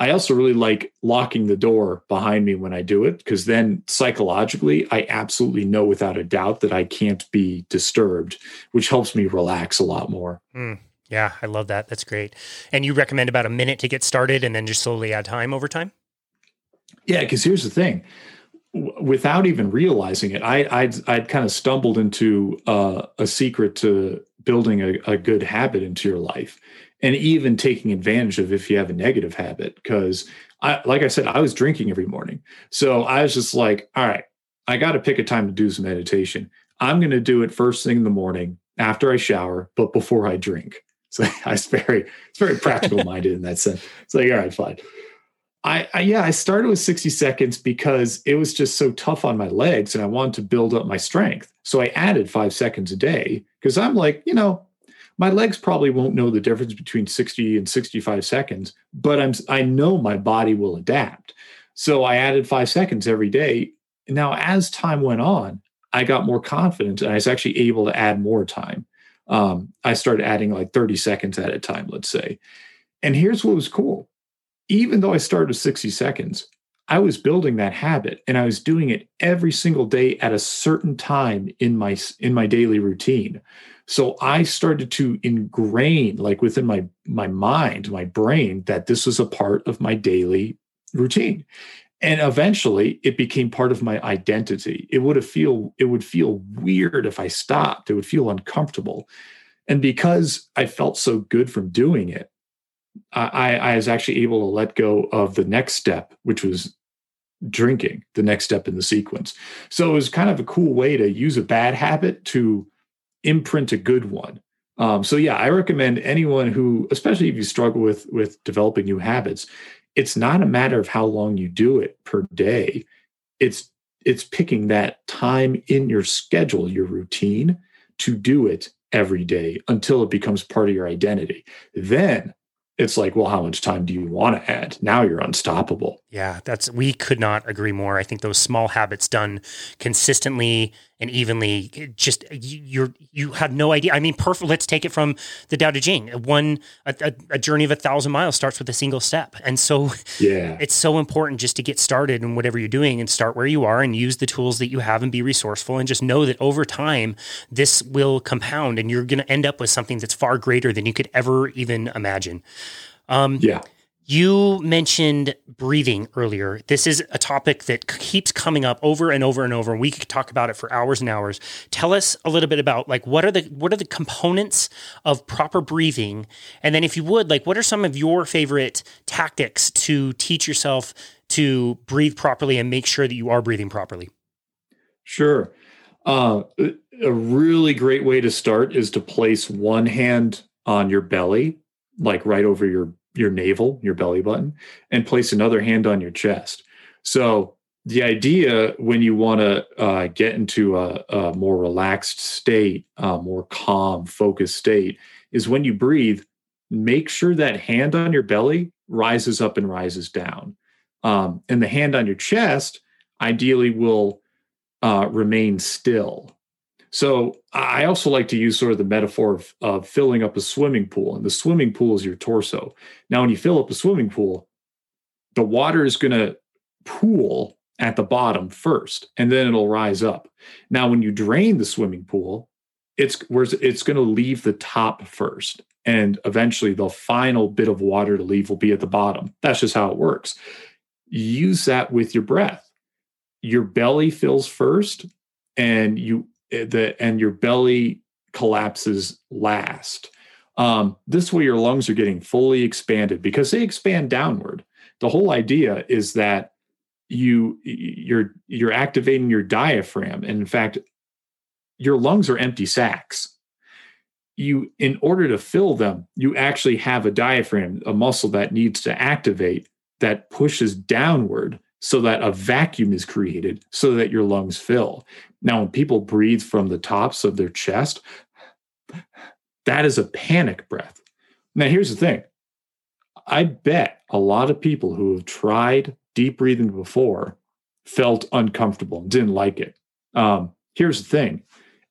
I also really like locking the door behind me when I do it because then psychologically, I absolutely know without a doubt that I can't be disturbed, which helps me relax a lot more. Mm, yeah, I love that. That's great. And you recommend about a minute to get started and then just slowly add time over time? Yeah, because here's the thing without even realizing it, I, I'd, I'd kind of stumbled into uh, a secret to building a, a good habit into your life and even taking advantage of if you have a negative habit because I like I said I was drinking every morning. So I was just like, all right, I got to pick a time to do some meditation. I'm going to do it first thing in the morning after I shower, but before I drink. So I was very it's very practical minded in that sense. It's like, all right, fine. I, I, yeah, I started with 60 seconds because it was just so tough on my legs and I wanted to build up my strength. So I added five seconds a day because I'm like, you know, my legs probably won't know the difference between 60 and 65 seconds, but I'm I know my body will adapt. So I added five seconds every day. Now, as time went on, I got more confident and I was actually able to add more time. Um, I started adding like 30 seconds at a time, let's say. And here's what was cool. Even though I started with 60 seconds, I was building that habit and I was doing it every single day at a certain time in my in my daily routine. So I started to ingrain like within my my mind, my brain that this was a part of my daily routine. And eventually it became part of my identity. It would feel it would feel weird if I stopped. It would feel uncomfortable. And because I felt so good from doing it, I, I was actually able to let go of the next step, which was drinking, the next step in the sequence. So it was kind of a cool way to use a bad habit to imprint a good one. Um, so yeah, I recommend anyone who, especially if you struggle with with developing new habits, it's not a matter of how long you do it per day. It's it's picking that time in your schedule, your routine, to do it every day until it becomes part of your identity. Then it's like, well, how much time do you want to add? Now you're unstoppable. Yeah, that's we could not agree more. I think those small habits done consistently and evenly just you're you had no idea i mean perfect let's take it from the Tao Te Ching one a, a, a, journey of a thousand miles starts with a single step and so yeah it's so important just to get started in whatever you're doing and start where you are and use the tools that you have and be resourceful and just know that over time this will compound and you're going to end up with something that's far greater than you could ever even imagine um, yeah You mentioned breathing earlier. This is a topic that keeps coming up over and over and over. We could talk about it for hours and hours. Tell us a little bit about like what are the what are the components of proper breathing, and then if you would like, what are some of your favorite tactics to teach yourself to breathe properly and make sure that you are breathing properly? Sure. Uh, a really great way to start is to place one hand on your belly, like right over your your navel, your belly button, and place another hand on your chest. So the idea when you want to uh, get into a, a, more relaxed state, a more calm, focused state, is when you breathe, make sure that hand on your belly rises up and rises down. Um, and the hand on your chest ideally will uh, remain still. So I also like to use sort of the metaphor of, of, filling up a swimming pool, and the swimming pool is your torso. Now, when you fill up a swimming pool, the water is going to pool at the bottom first, and then it'll rise up. Now, when you drain the swimming pool, it's it's going to leave the top first, and eventually the final bit of water to leave will be at the bottom. That's just how it works. Use that with your breath. Your belly fills first, and you the and your belly collapses last. Um, this way, your lungs are getting fully expanded because they expand downward. The whole idea is that you you're you're activating your diaphragm, and in fact, your lungs are empty sacs. You, in order to fill them, you actually have a diaphragm, a muscle that needs to activate that pushes downward so that a vacuum is created so that your lungs fill. Now, when people breathe from the tops of their chest, that is a panic breath. Now, here's the thing I bet a lot of people who have tried deep breathing before felt uncomfortable and didn't like it. Um, here's the thing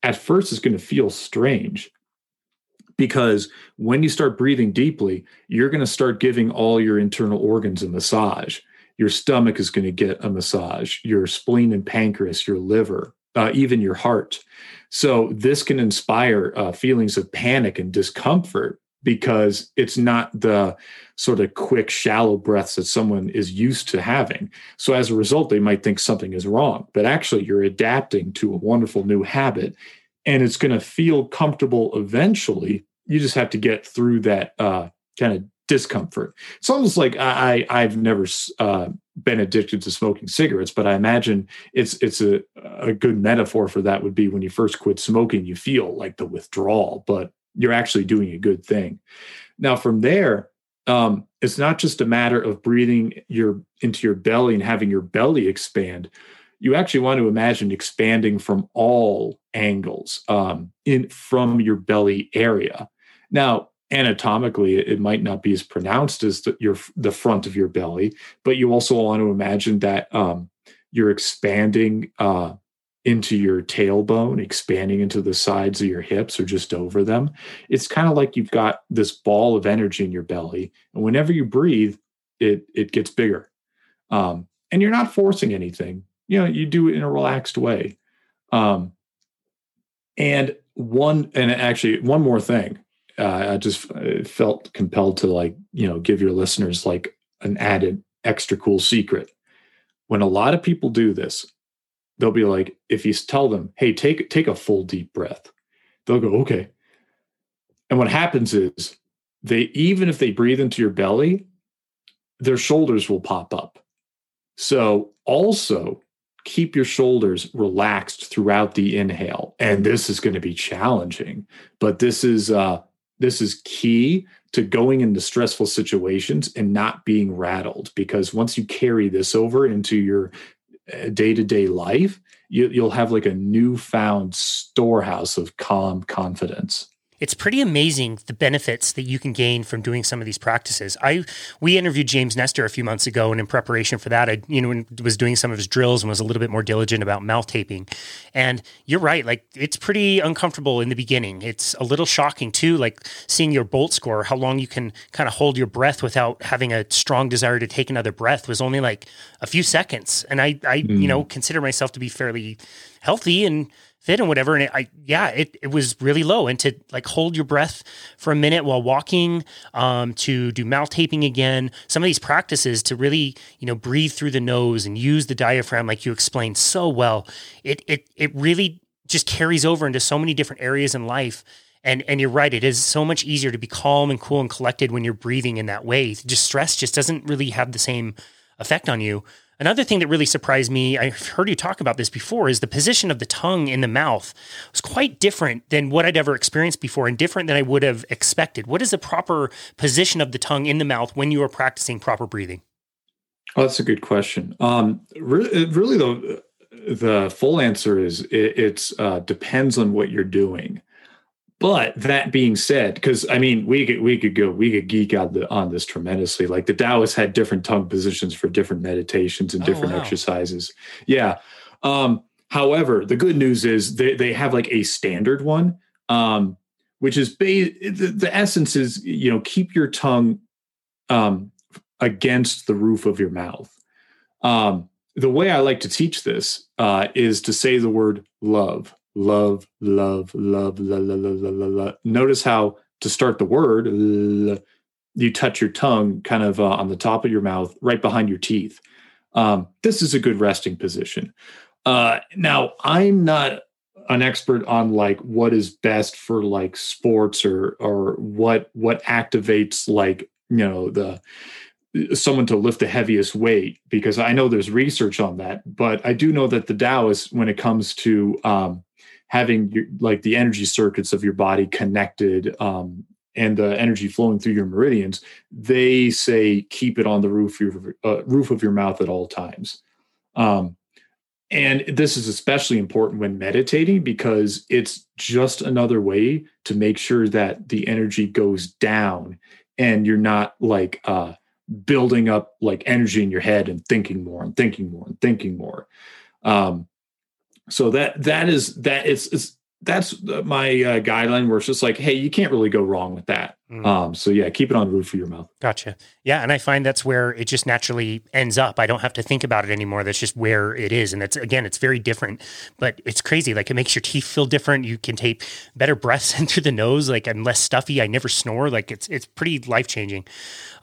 at first, it's going to feel strange because when you start breathing deeply, you're going to start giving all your internal organs a massage your stomach is going to get a massage, your spleen and pancreas, your liver, uh, even your heart. So this can inspire uh, feelings of panic and discomfort because it's not the sort of quick, shallow breaths that someone is used to having. So as a result, they might think something is wrong, but actually you're adapting to a wonderful new habit and it's going to feel comfortable eventually. You just have to get through that uh, kind of discomfort. It's almost like I, I have never uh, been addicted to smoking cigarettes, but I imagine it's it's a a good metaphor for that would be when you first quit smoking, you feel like the withdrawal, but you're actually doing a good thing. Now from there, um, it's not just a matter of breathing your into your belly and having your belly expand. You actually want to imagine expanding from all angles um, in from your belly area. Now, anatomically it might not be as pronounced as the, your the front of your belly but you also want to imagine that um, you're expanding uh, into your tailbone expanding into the sides of your hips or just over them. It's kind of like you've got this ball of energy in your belly and whenever you breathe it it gets bigger. Um, and you're not forcing anything. You know you do it in a relaxed way. Um, and one and actually one more thing uh, I just uh, felt compelled to like you know give your listeners like an added extra cool secret. When a lot of people do this, they'll be like, if you tell them, "Hey, take take a full deep breath," they'll go, "Okay." And what happens is they even if they breathe into your belly, their shoulders will pop up. So also keep your shoulders relaxed throughout the inhale and this is going to be challenging but this is uh this is key to going into stressful situations and not being rattled because once you carry this over into your day to day life, you, will have like a newfound storehouse of calm confidence it's pretty amazing the benefits that you can gain from doing some of these practices. I we interviewed James Nestor a few months ago, and in preparation for that, I you know was doing some of his drills and was a little bit more diligent about mouth taping. And you're right, like it's pretty uncomfortable in the beginning. It's a little shocking too, like seeing your bolt score, how long you can kind of hold your breath without having a strong desire to take another breath was only like a few seconds. And I I mm. you know consider myself to be fairly healthy and fit and whatever. And I, yeah, it, it was really low. And to like hold your breath for a minute while walking, um, to do mouth taping again, some of these practices to really, you know, breathe through the nose and use the diaphragm, like you explained so well. It, it, it really just carries over into so many different areas in life. And, and you're right. It is so much easier to be calm and cool and collected when you're breathing in that way. Just stress just doesn't really have the same effect on you. Another thing that really surprised me, I've heard you talk about this before, is the position of the tongue in the mouth was quite different than what I'd ever experienced before and different than I would have expected. What is the proper position of the tongue in the mouth when you are practicing proper breathing? Oh, that's a good question. Um, really, really, the the full answer is it it's, uh, depends on what you're doing. But that being said, because I mean, we could we could go we could geek out the, on this tremendously. Like the Taoists had different tongue positions for different meditations and oh, different oh, wow. exercises. Yeah. Um, however, the good news is they they have like a standard one, um, which is ba- the, the essence is you know keep your tongue um, against the roof of your mouth. Um, the way I like to teach this uh, is to say the word love love, love, love, la, la, la, la, la, la. Notice how to start the word, you touch your tongue kind of uh, on the top of your mouth, right behind your teeth. Um, this is a good resting position. Uh, now, I'm not an expert on like what is best for like sports or or what what activates like you know the someone to lift the heaviest weight because I know there's research on that, but I do know that the Taoists, when it comes to um, having your, like the energy circuits of your body connected um, and the energy flowing through your meridians, they say keep it on the roof of your uh, roof of your mouth at all times. Um, and this is especially important when meditating because it's just another way to make sure that the energy goes down and you're not like uh, building up like energy in your head and thinking more and thinking more and thinking more. Um, so that that is that it's it's that's my uh, guideline where it's just like hey you can't really go wrong with that. Mm. um so yeah keep it on the roof of your mouth. Gotcha. Yeah and i find that's where it just naturally ends up. I don't have to think about it anymore. That's just where it is and that's again it's very different but it's crazy. Like it makes your teeth feel different. You can take better breaths in through the nose like i'm less stuffy. I never snore. Like it's it's pretty life changing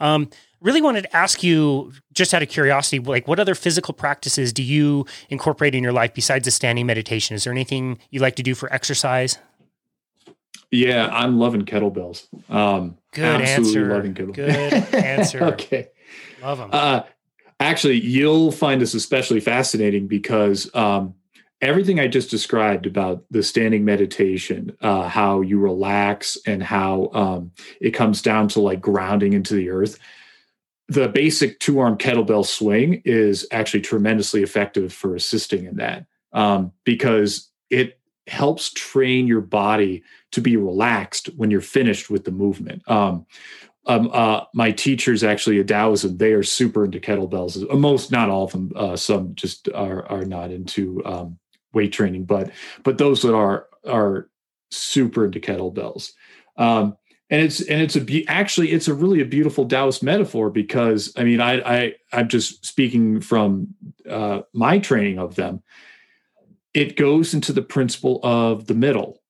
um really wanted to ask you just out of curiosity like what other physical practices do you incorporate in your life besides the standing meditation? Is there anything you like to do for exercise? Yeah i'm loving kettlebells. Um good answer. loving kettlebells. good answer. Okay. Love them uh, actually you'll find this especially fascinating because um everything I just described about the standing meditation, uh, how you relax and how um, it comes down to like grounding into the earth the basic two arm kettlebell swing is actually tremendously effective for assisting in that um, because it helps train your body to be relaxed when you're finished with the movement. Um, um, uh, my teachers actually at Taoism, they are super into kettlebells. Most, not all of them. Uh, some just are are not into um, weight training, but but those that are are super into kettlebells. Um, and it's and it's a be- actually it's a really a beautiful Taoist metaphor because I mean I I I'm just speaking from uh, my training of them. It goes into the principle of the middle.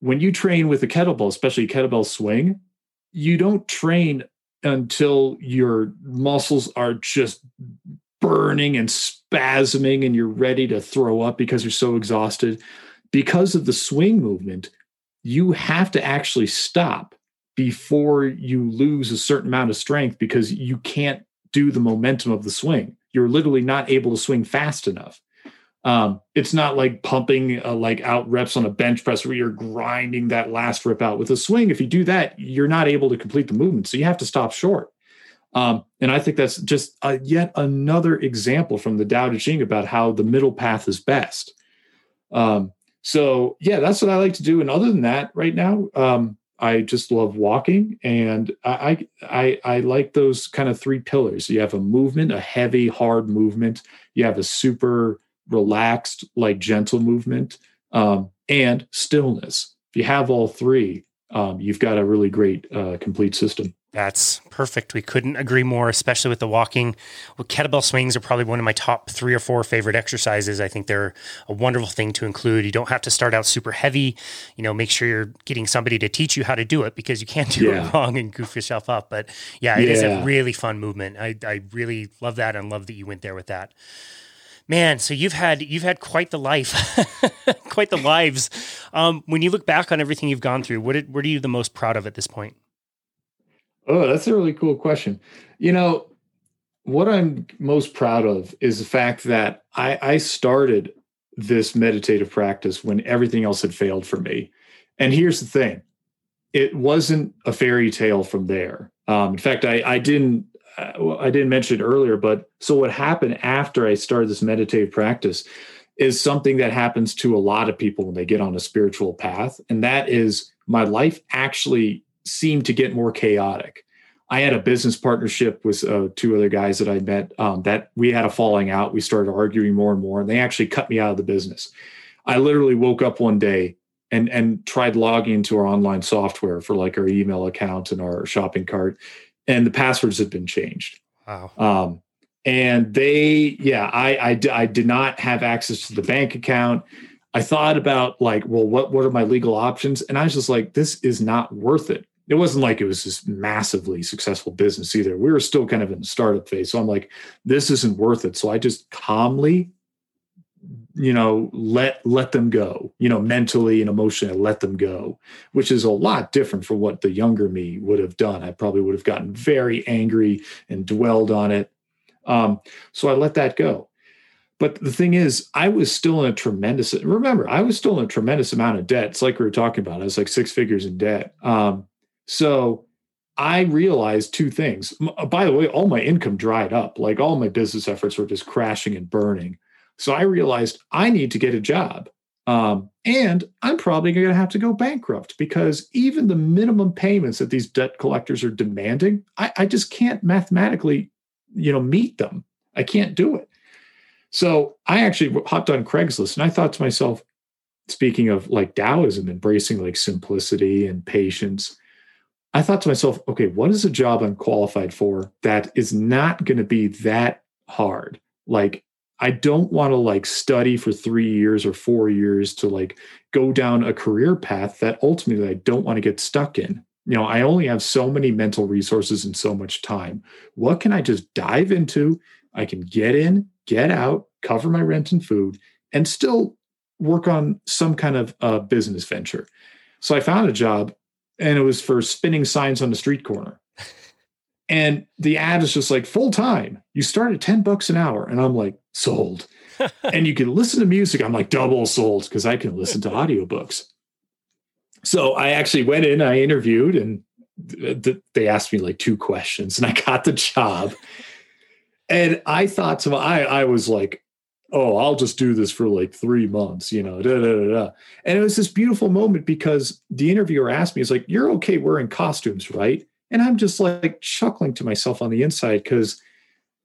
When you train with a kettlebell, especially kettlebell swing, you don't train until your muscles are just burning and spasming and you're ready to throw up because you're so exhausted. Because of the swing movement, you have to actually stop before you lose a certain amount of strength because you can't do the momentum of the swing. You're literally not able to swing fast enough. Um, it's not like pumping uh, like out reps on a bench press where you're grinding that last rip out with a swing. If you do that, you're not able to complete the movement, so you have to stop short. Um, and I think that's just a, yet another example from the Tao Te Ching about how the middle path is best. Um, so yeah, that's what I like to do. And other than that, right now, um, I just love walking, and I, I I like those kind of three pillars. You have a movement, a heavy, hard movement. You have a super relaxed, like gentle movement, um, and stillness. If you have all three, um, you've got a really great uh, complete system. That's perfect. We couldn't agree more, especially with the walking. Well, kettlebell swings are probably one of my top three or four favorite exercises. I think they're a wonderful thing to include. You don't have to start out super heavy. You know, make sure you're getting somebody to teach you how to do it because you can't do yeah. it wrong and goof yourself up. But yeah, it yeah. is a really fun movement. I, I really love that and love that you went there with that. Man, so you've had you've had quite the life, quite the lives. Um, when you look back on everything you've gone through, what, what are you the most proud of at this point? Oh, that's a really cool question. You know, what I'm most proud of is the fact that I, I started this meditative practice when everything else had failed for me. And here's the thing it wasn't a fairy tale from there. Um, in fact, I, I didn't. Uh, I didn't mention it earlier, but so what happened after I started this meditative practice is something that happens to a lot of people when they get on a spiritual path. And that is my life actually seemed to get more chaotic. I had a business partnership with uh, two other guys that I met um, that we had a falling out. We started arguing more and more, and they actually cut me out of the business. I literally woke up one day and and tried logging into our online software for like our email account and our shopping cart, and the passwords had been changed. Wow. Um, and they, yeah, I, I I did not have access to the bank account. I thought about like, well, what what are my legal options? And I was just like, this is not worth it it wasn't like it was this massively successful business either. We were still kind of in the startup phase. So I'm like, this isn't worth it. So I just calmly, you know, let let them go, you know, mentally and emotionally let them go, which is a lot different from what the younger me would have done. I probably would have gotten very angry and dwelled on it. Um, so I let that go. But the thing is, I was still in a tremendous, remember, I was still in a tremendous amount of debt. It's like we were talking about. I was like six figures in debt. Um, so I realized two things. Uh, by the way, all my income dried up. Like all my business efforts were just crashing and burning. So I realized I need to get a job. Um, and I'm probably going to have to go bankrupt because even the minimum payments that these debt collectors are demanding, I, I just can't mathematically, you know, meet them. I can't do it. So I actually hopped on Craigslist and I thought to myself, speaking of like Taoism, embracing like simplicity and patience, I thought to myself, okay, what is a job I'm qualified for that is not going to be that hard? Like, I don't want to like study for three years or four years to like go down a career path that ultimately I don't want to get stuck in. You know, I only have so many mental resources and so much time. What can I just dive into? I can get in, get out, cover my rent and food, and still work on some kind of uh, business venture. So I found a job and it was for spinning signs on the street corner. And the ad is just like full time. You start at 10 bucks an hour. And I'm like, sold. and you can listen to music. I'm like, double sold because I can listen to audiobooks. So I actually went in, I interviewed, and th- th- they asked me like two questions, and I got the job. and I thought to my, I, I was like, oh, I'll just do this for like three months, you know, da, da, da. And it was this beautiful moment because the interviewer asked me, he's like, you're okay wearing costumes, right? And I'm just like chuckling to myself on the inside because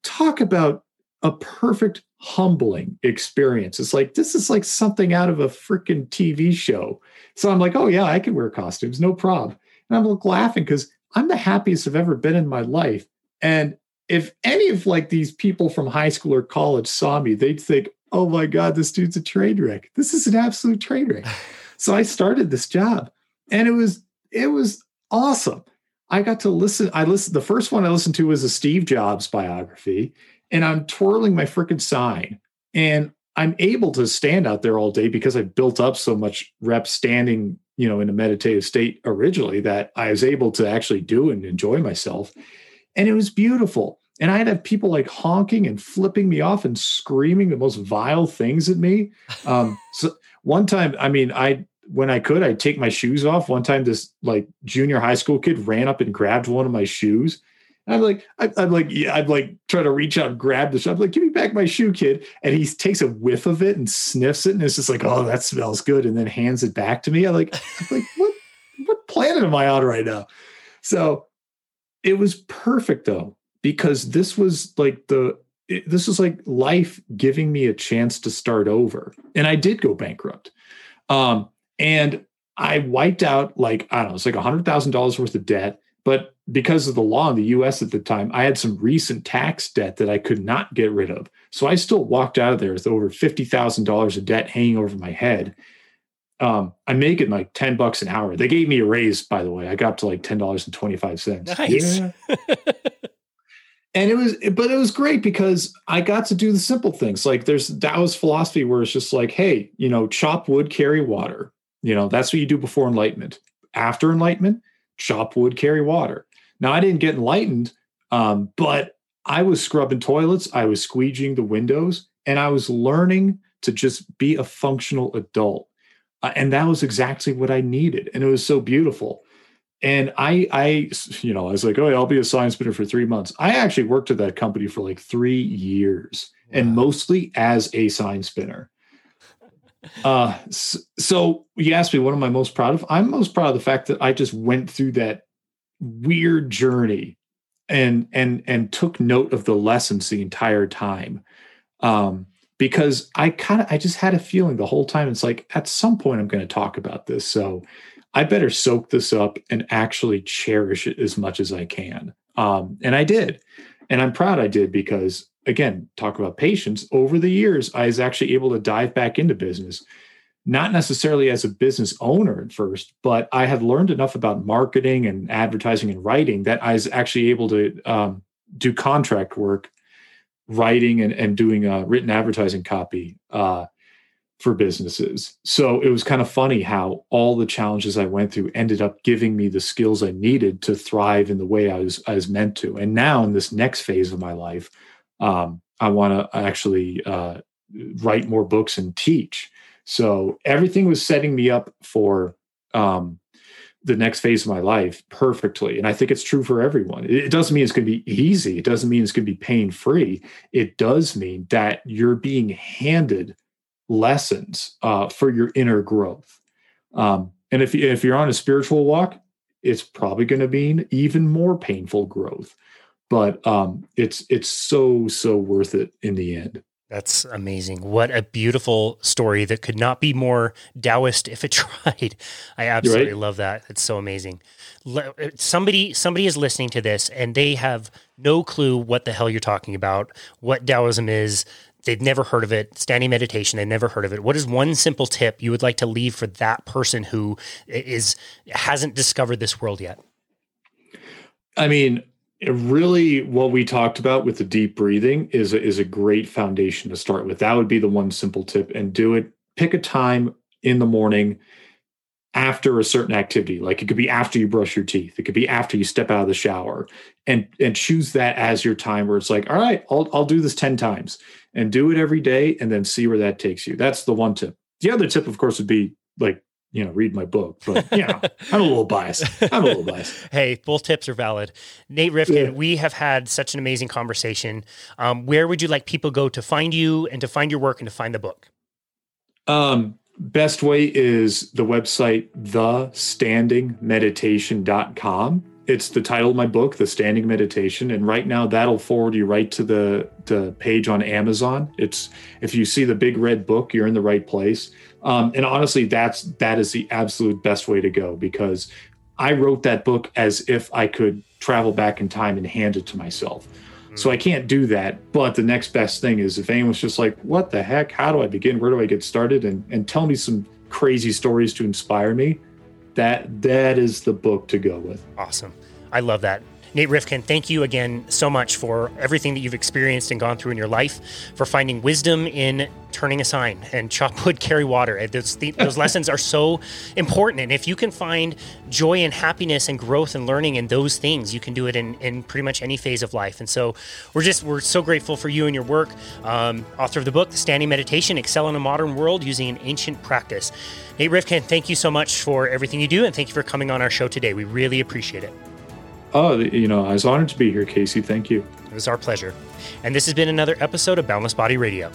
talk about a perfect humbling experience. It's like, this is like something out of a freaking TV show. So I'm like, oh, yeah, I can wear costumes, no problem. And I'm like laughing because I'm the happiest I've ever been in my life. And if any of like these people from high school or college saw me, they'd think, oh my God, this dude's a train wreck. This is an absolute train wreck. so I started this job and it was, it was awesome. I got to listen. I listened, the first one I listened to was a Steve Jobs biography, and I'm twirling my freaking sign. And I'm able to stand out there all day because I built up so much rep standing, you know, in a meditative state originally that I was able to actually do and enjoy myself. And it was beautiful. And I'd have people like honking and flipping me off and screaming the most vile things at me. Um, so one time, I mean, I when I could, I'd take my shoes off. One time, this like junior high school kid ran up and grabbed one of my shoes. And I'm like, I, am like, yeah, I'd like try to reach out and grab the shoe. I'm like, give me back my shoe, kid. And he takes a whiff of it and sniffs it, and it's just like, oh, that smells good, and then hands it back to me. I'm like, I'm like, what, what planet am I on right now? So it was perfect though because this was like the it, this was like life giving me a chance to start over and i did go bankrupt um, and i wiped out like i don't know it's like a hundred thousand dollars worth of debt but because of the law in the US at the time, I had some recent tax debt that I could not get rid of. So I still walked out of there with over $50,000 of debt hanging over my head. Um, I'm making like 10 bucks an hour. They gave me a raise, by the way. I got up to like $10.25. Nice. Yeah. and it was, but it was great because I got to do the simple things. Like there's Taoist philosophy where it's just like, hey, you know, chop wood, carry water. You know, that's what you do before enlightenment. After enlightenment, chop wood, carry water. Now, I didn't get enlightened, um, but I was scrubbing toilets, I was squeegeeing the windows, and I was learning to just be a functional adult. Uh, and that was exactly what I needed. And it was so beautiful. And I, I, you know, I was like, oh, I'll be a sign spinner for three months. I actually worked at that company for like three years wow. and mostly as a sign spinner. Uh, so you asked me, what am I most proud of? I'm most proud of the fact that I just went through that weird journey and and and took note of the lessons the entire time um because i kind of i just had a feeling the whole time it's like at some point i'm going to talk about this so i better soak this up and actually cherish it as much as i can. Um and i did. And i'm proud i did because again talk about patience. Over the years i was actually able to dive back into business not necessarily as a business owner at first, but I had learned enough about marketing and advertising and writing that I was actually able to um, do contract work, writing and, and doing uh, written advertising copy uh, for businesses. So it was kind of funny how all the challenges I went through ended up giving me the skills I needed to thrive in the way I was I was meant to. And now in this next phase of my life, um, I want to actually uh, write more books and teach so everything was setting me up for um, the next phase of my life perfectly. And I think it's true for everyone. It doesn't mean it's going to be easy. It doesn't mean it's going to be pain free. It does mean that you're being handed lessons uh, for your inner growth. Um, and if, if you're on a spiritual walk, it's probably going to mean even more painful growth. But um, it's it's so so worth it in the end. That's amazing. What a beautiful story that could not be more Taoist if it tried. I absolutely right. love that. It's so amazing. Uh, somebody somebody is listening to this and they have no clue what the hell you're talking about, what Taoism is. They've never heard of it. Standing meditation, they've never heard of it. What is one simple tip you would like to leave for that person who is hasn't discovered this world yet? I mean, really what we talked about with the deep breathing is a, is a great foundation to start with that would be the one simple tip and do it pick a time in the morning after a certain activity like it could be after you brush your teeth it could be after you step out of the shower and and choose that as your time where it's like all right I'll, I'll do this 10 times and do it every day and then see where that takes you that's the one tip the other tip of course would be like you know, read my book. But yeah, I'm a little biased. I'm a little biased. hey, both tips are valid. Nate Rifkin, yeah. we have had such an amazing conversation. Um, where would you like people go to find you and to find your work and to find the book? Um, best way is the website thestandingmeditation.com it's the title of my book, The Standing Meditation, and right now that'll forward you right to the the page on Amazon. It's if you see the big red book, you're in the right place. Um, and honestly, that's that is the absolute best way to go because I wrote that book as if I could travel back in time and hand it to myself. So I can't do that. But the next best thing is if anyone's just like, what the heck? How do I begin? Where do I get started? And and tell me some crazy stories to inspire me that that is the book to go with. Awesome. I love that. Nate Rifkin, thank you again so much for everything that you've experienced and gone through in your life, for finding wisdom in turning a sign and chop wood, carry water. Those, those lessons are so important. And if you can find joy and happiness and growth and learning in those things, you can do it in, in pretty much any phase of life. And so we're just, we're so grateful for you and your work. Um, author of the book, The Standing Meditation Excel in a Modern World Using an Ancient Practice. Nate Rifkin, thank you so much for everything you do. And thank you for coming on our show today. We really appreciate it. Oh, you know, I was honored to be here, Casey. Thank you. It was our pleasure. And this has been another episode of Boundless Body Radio.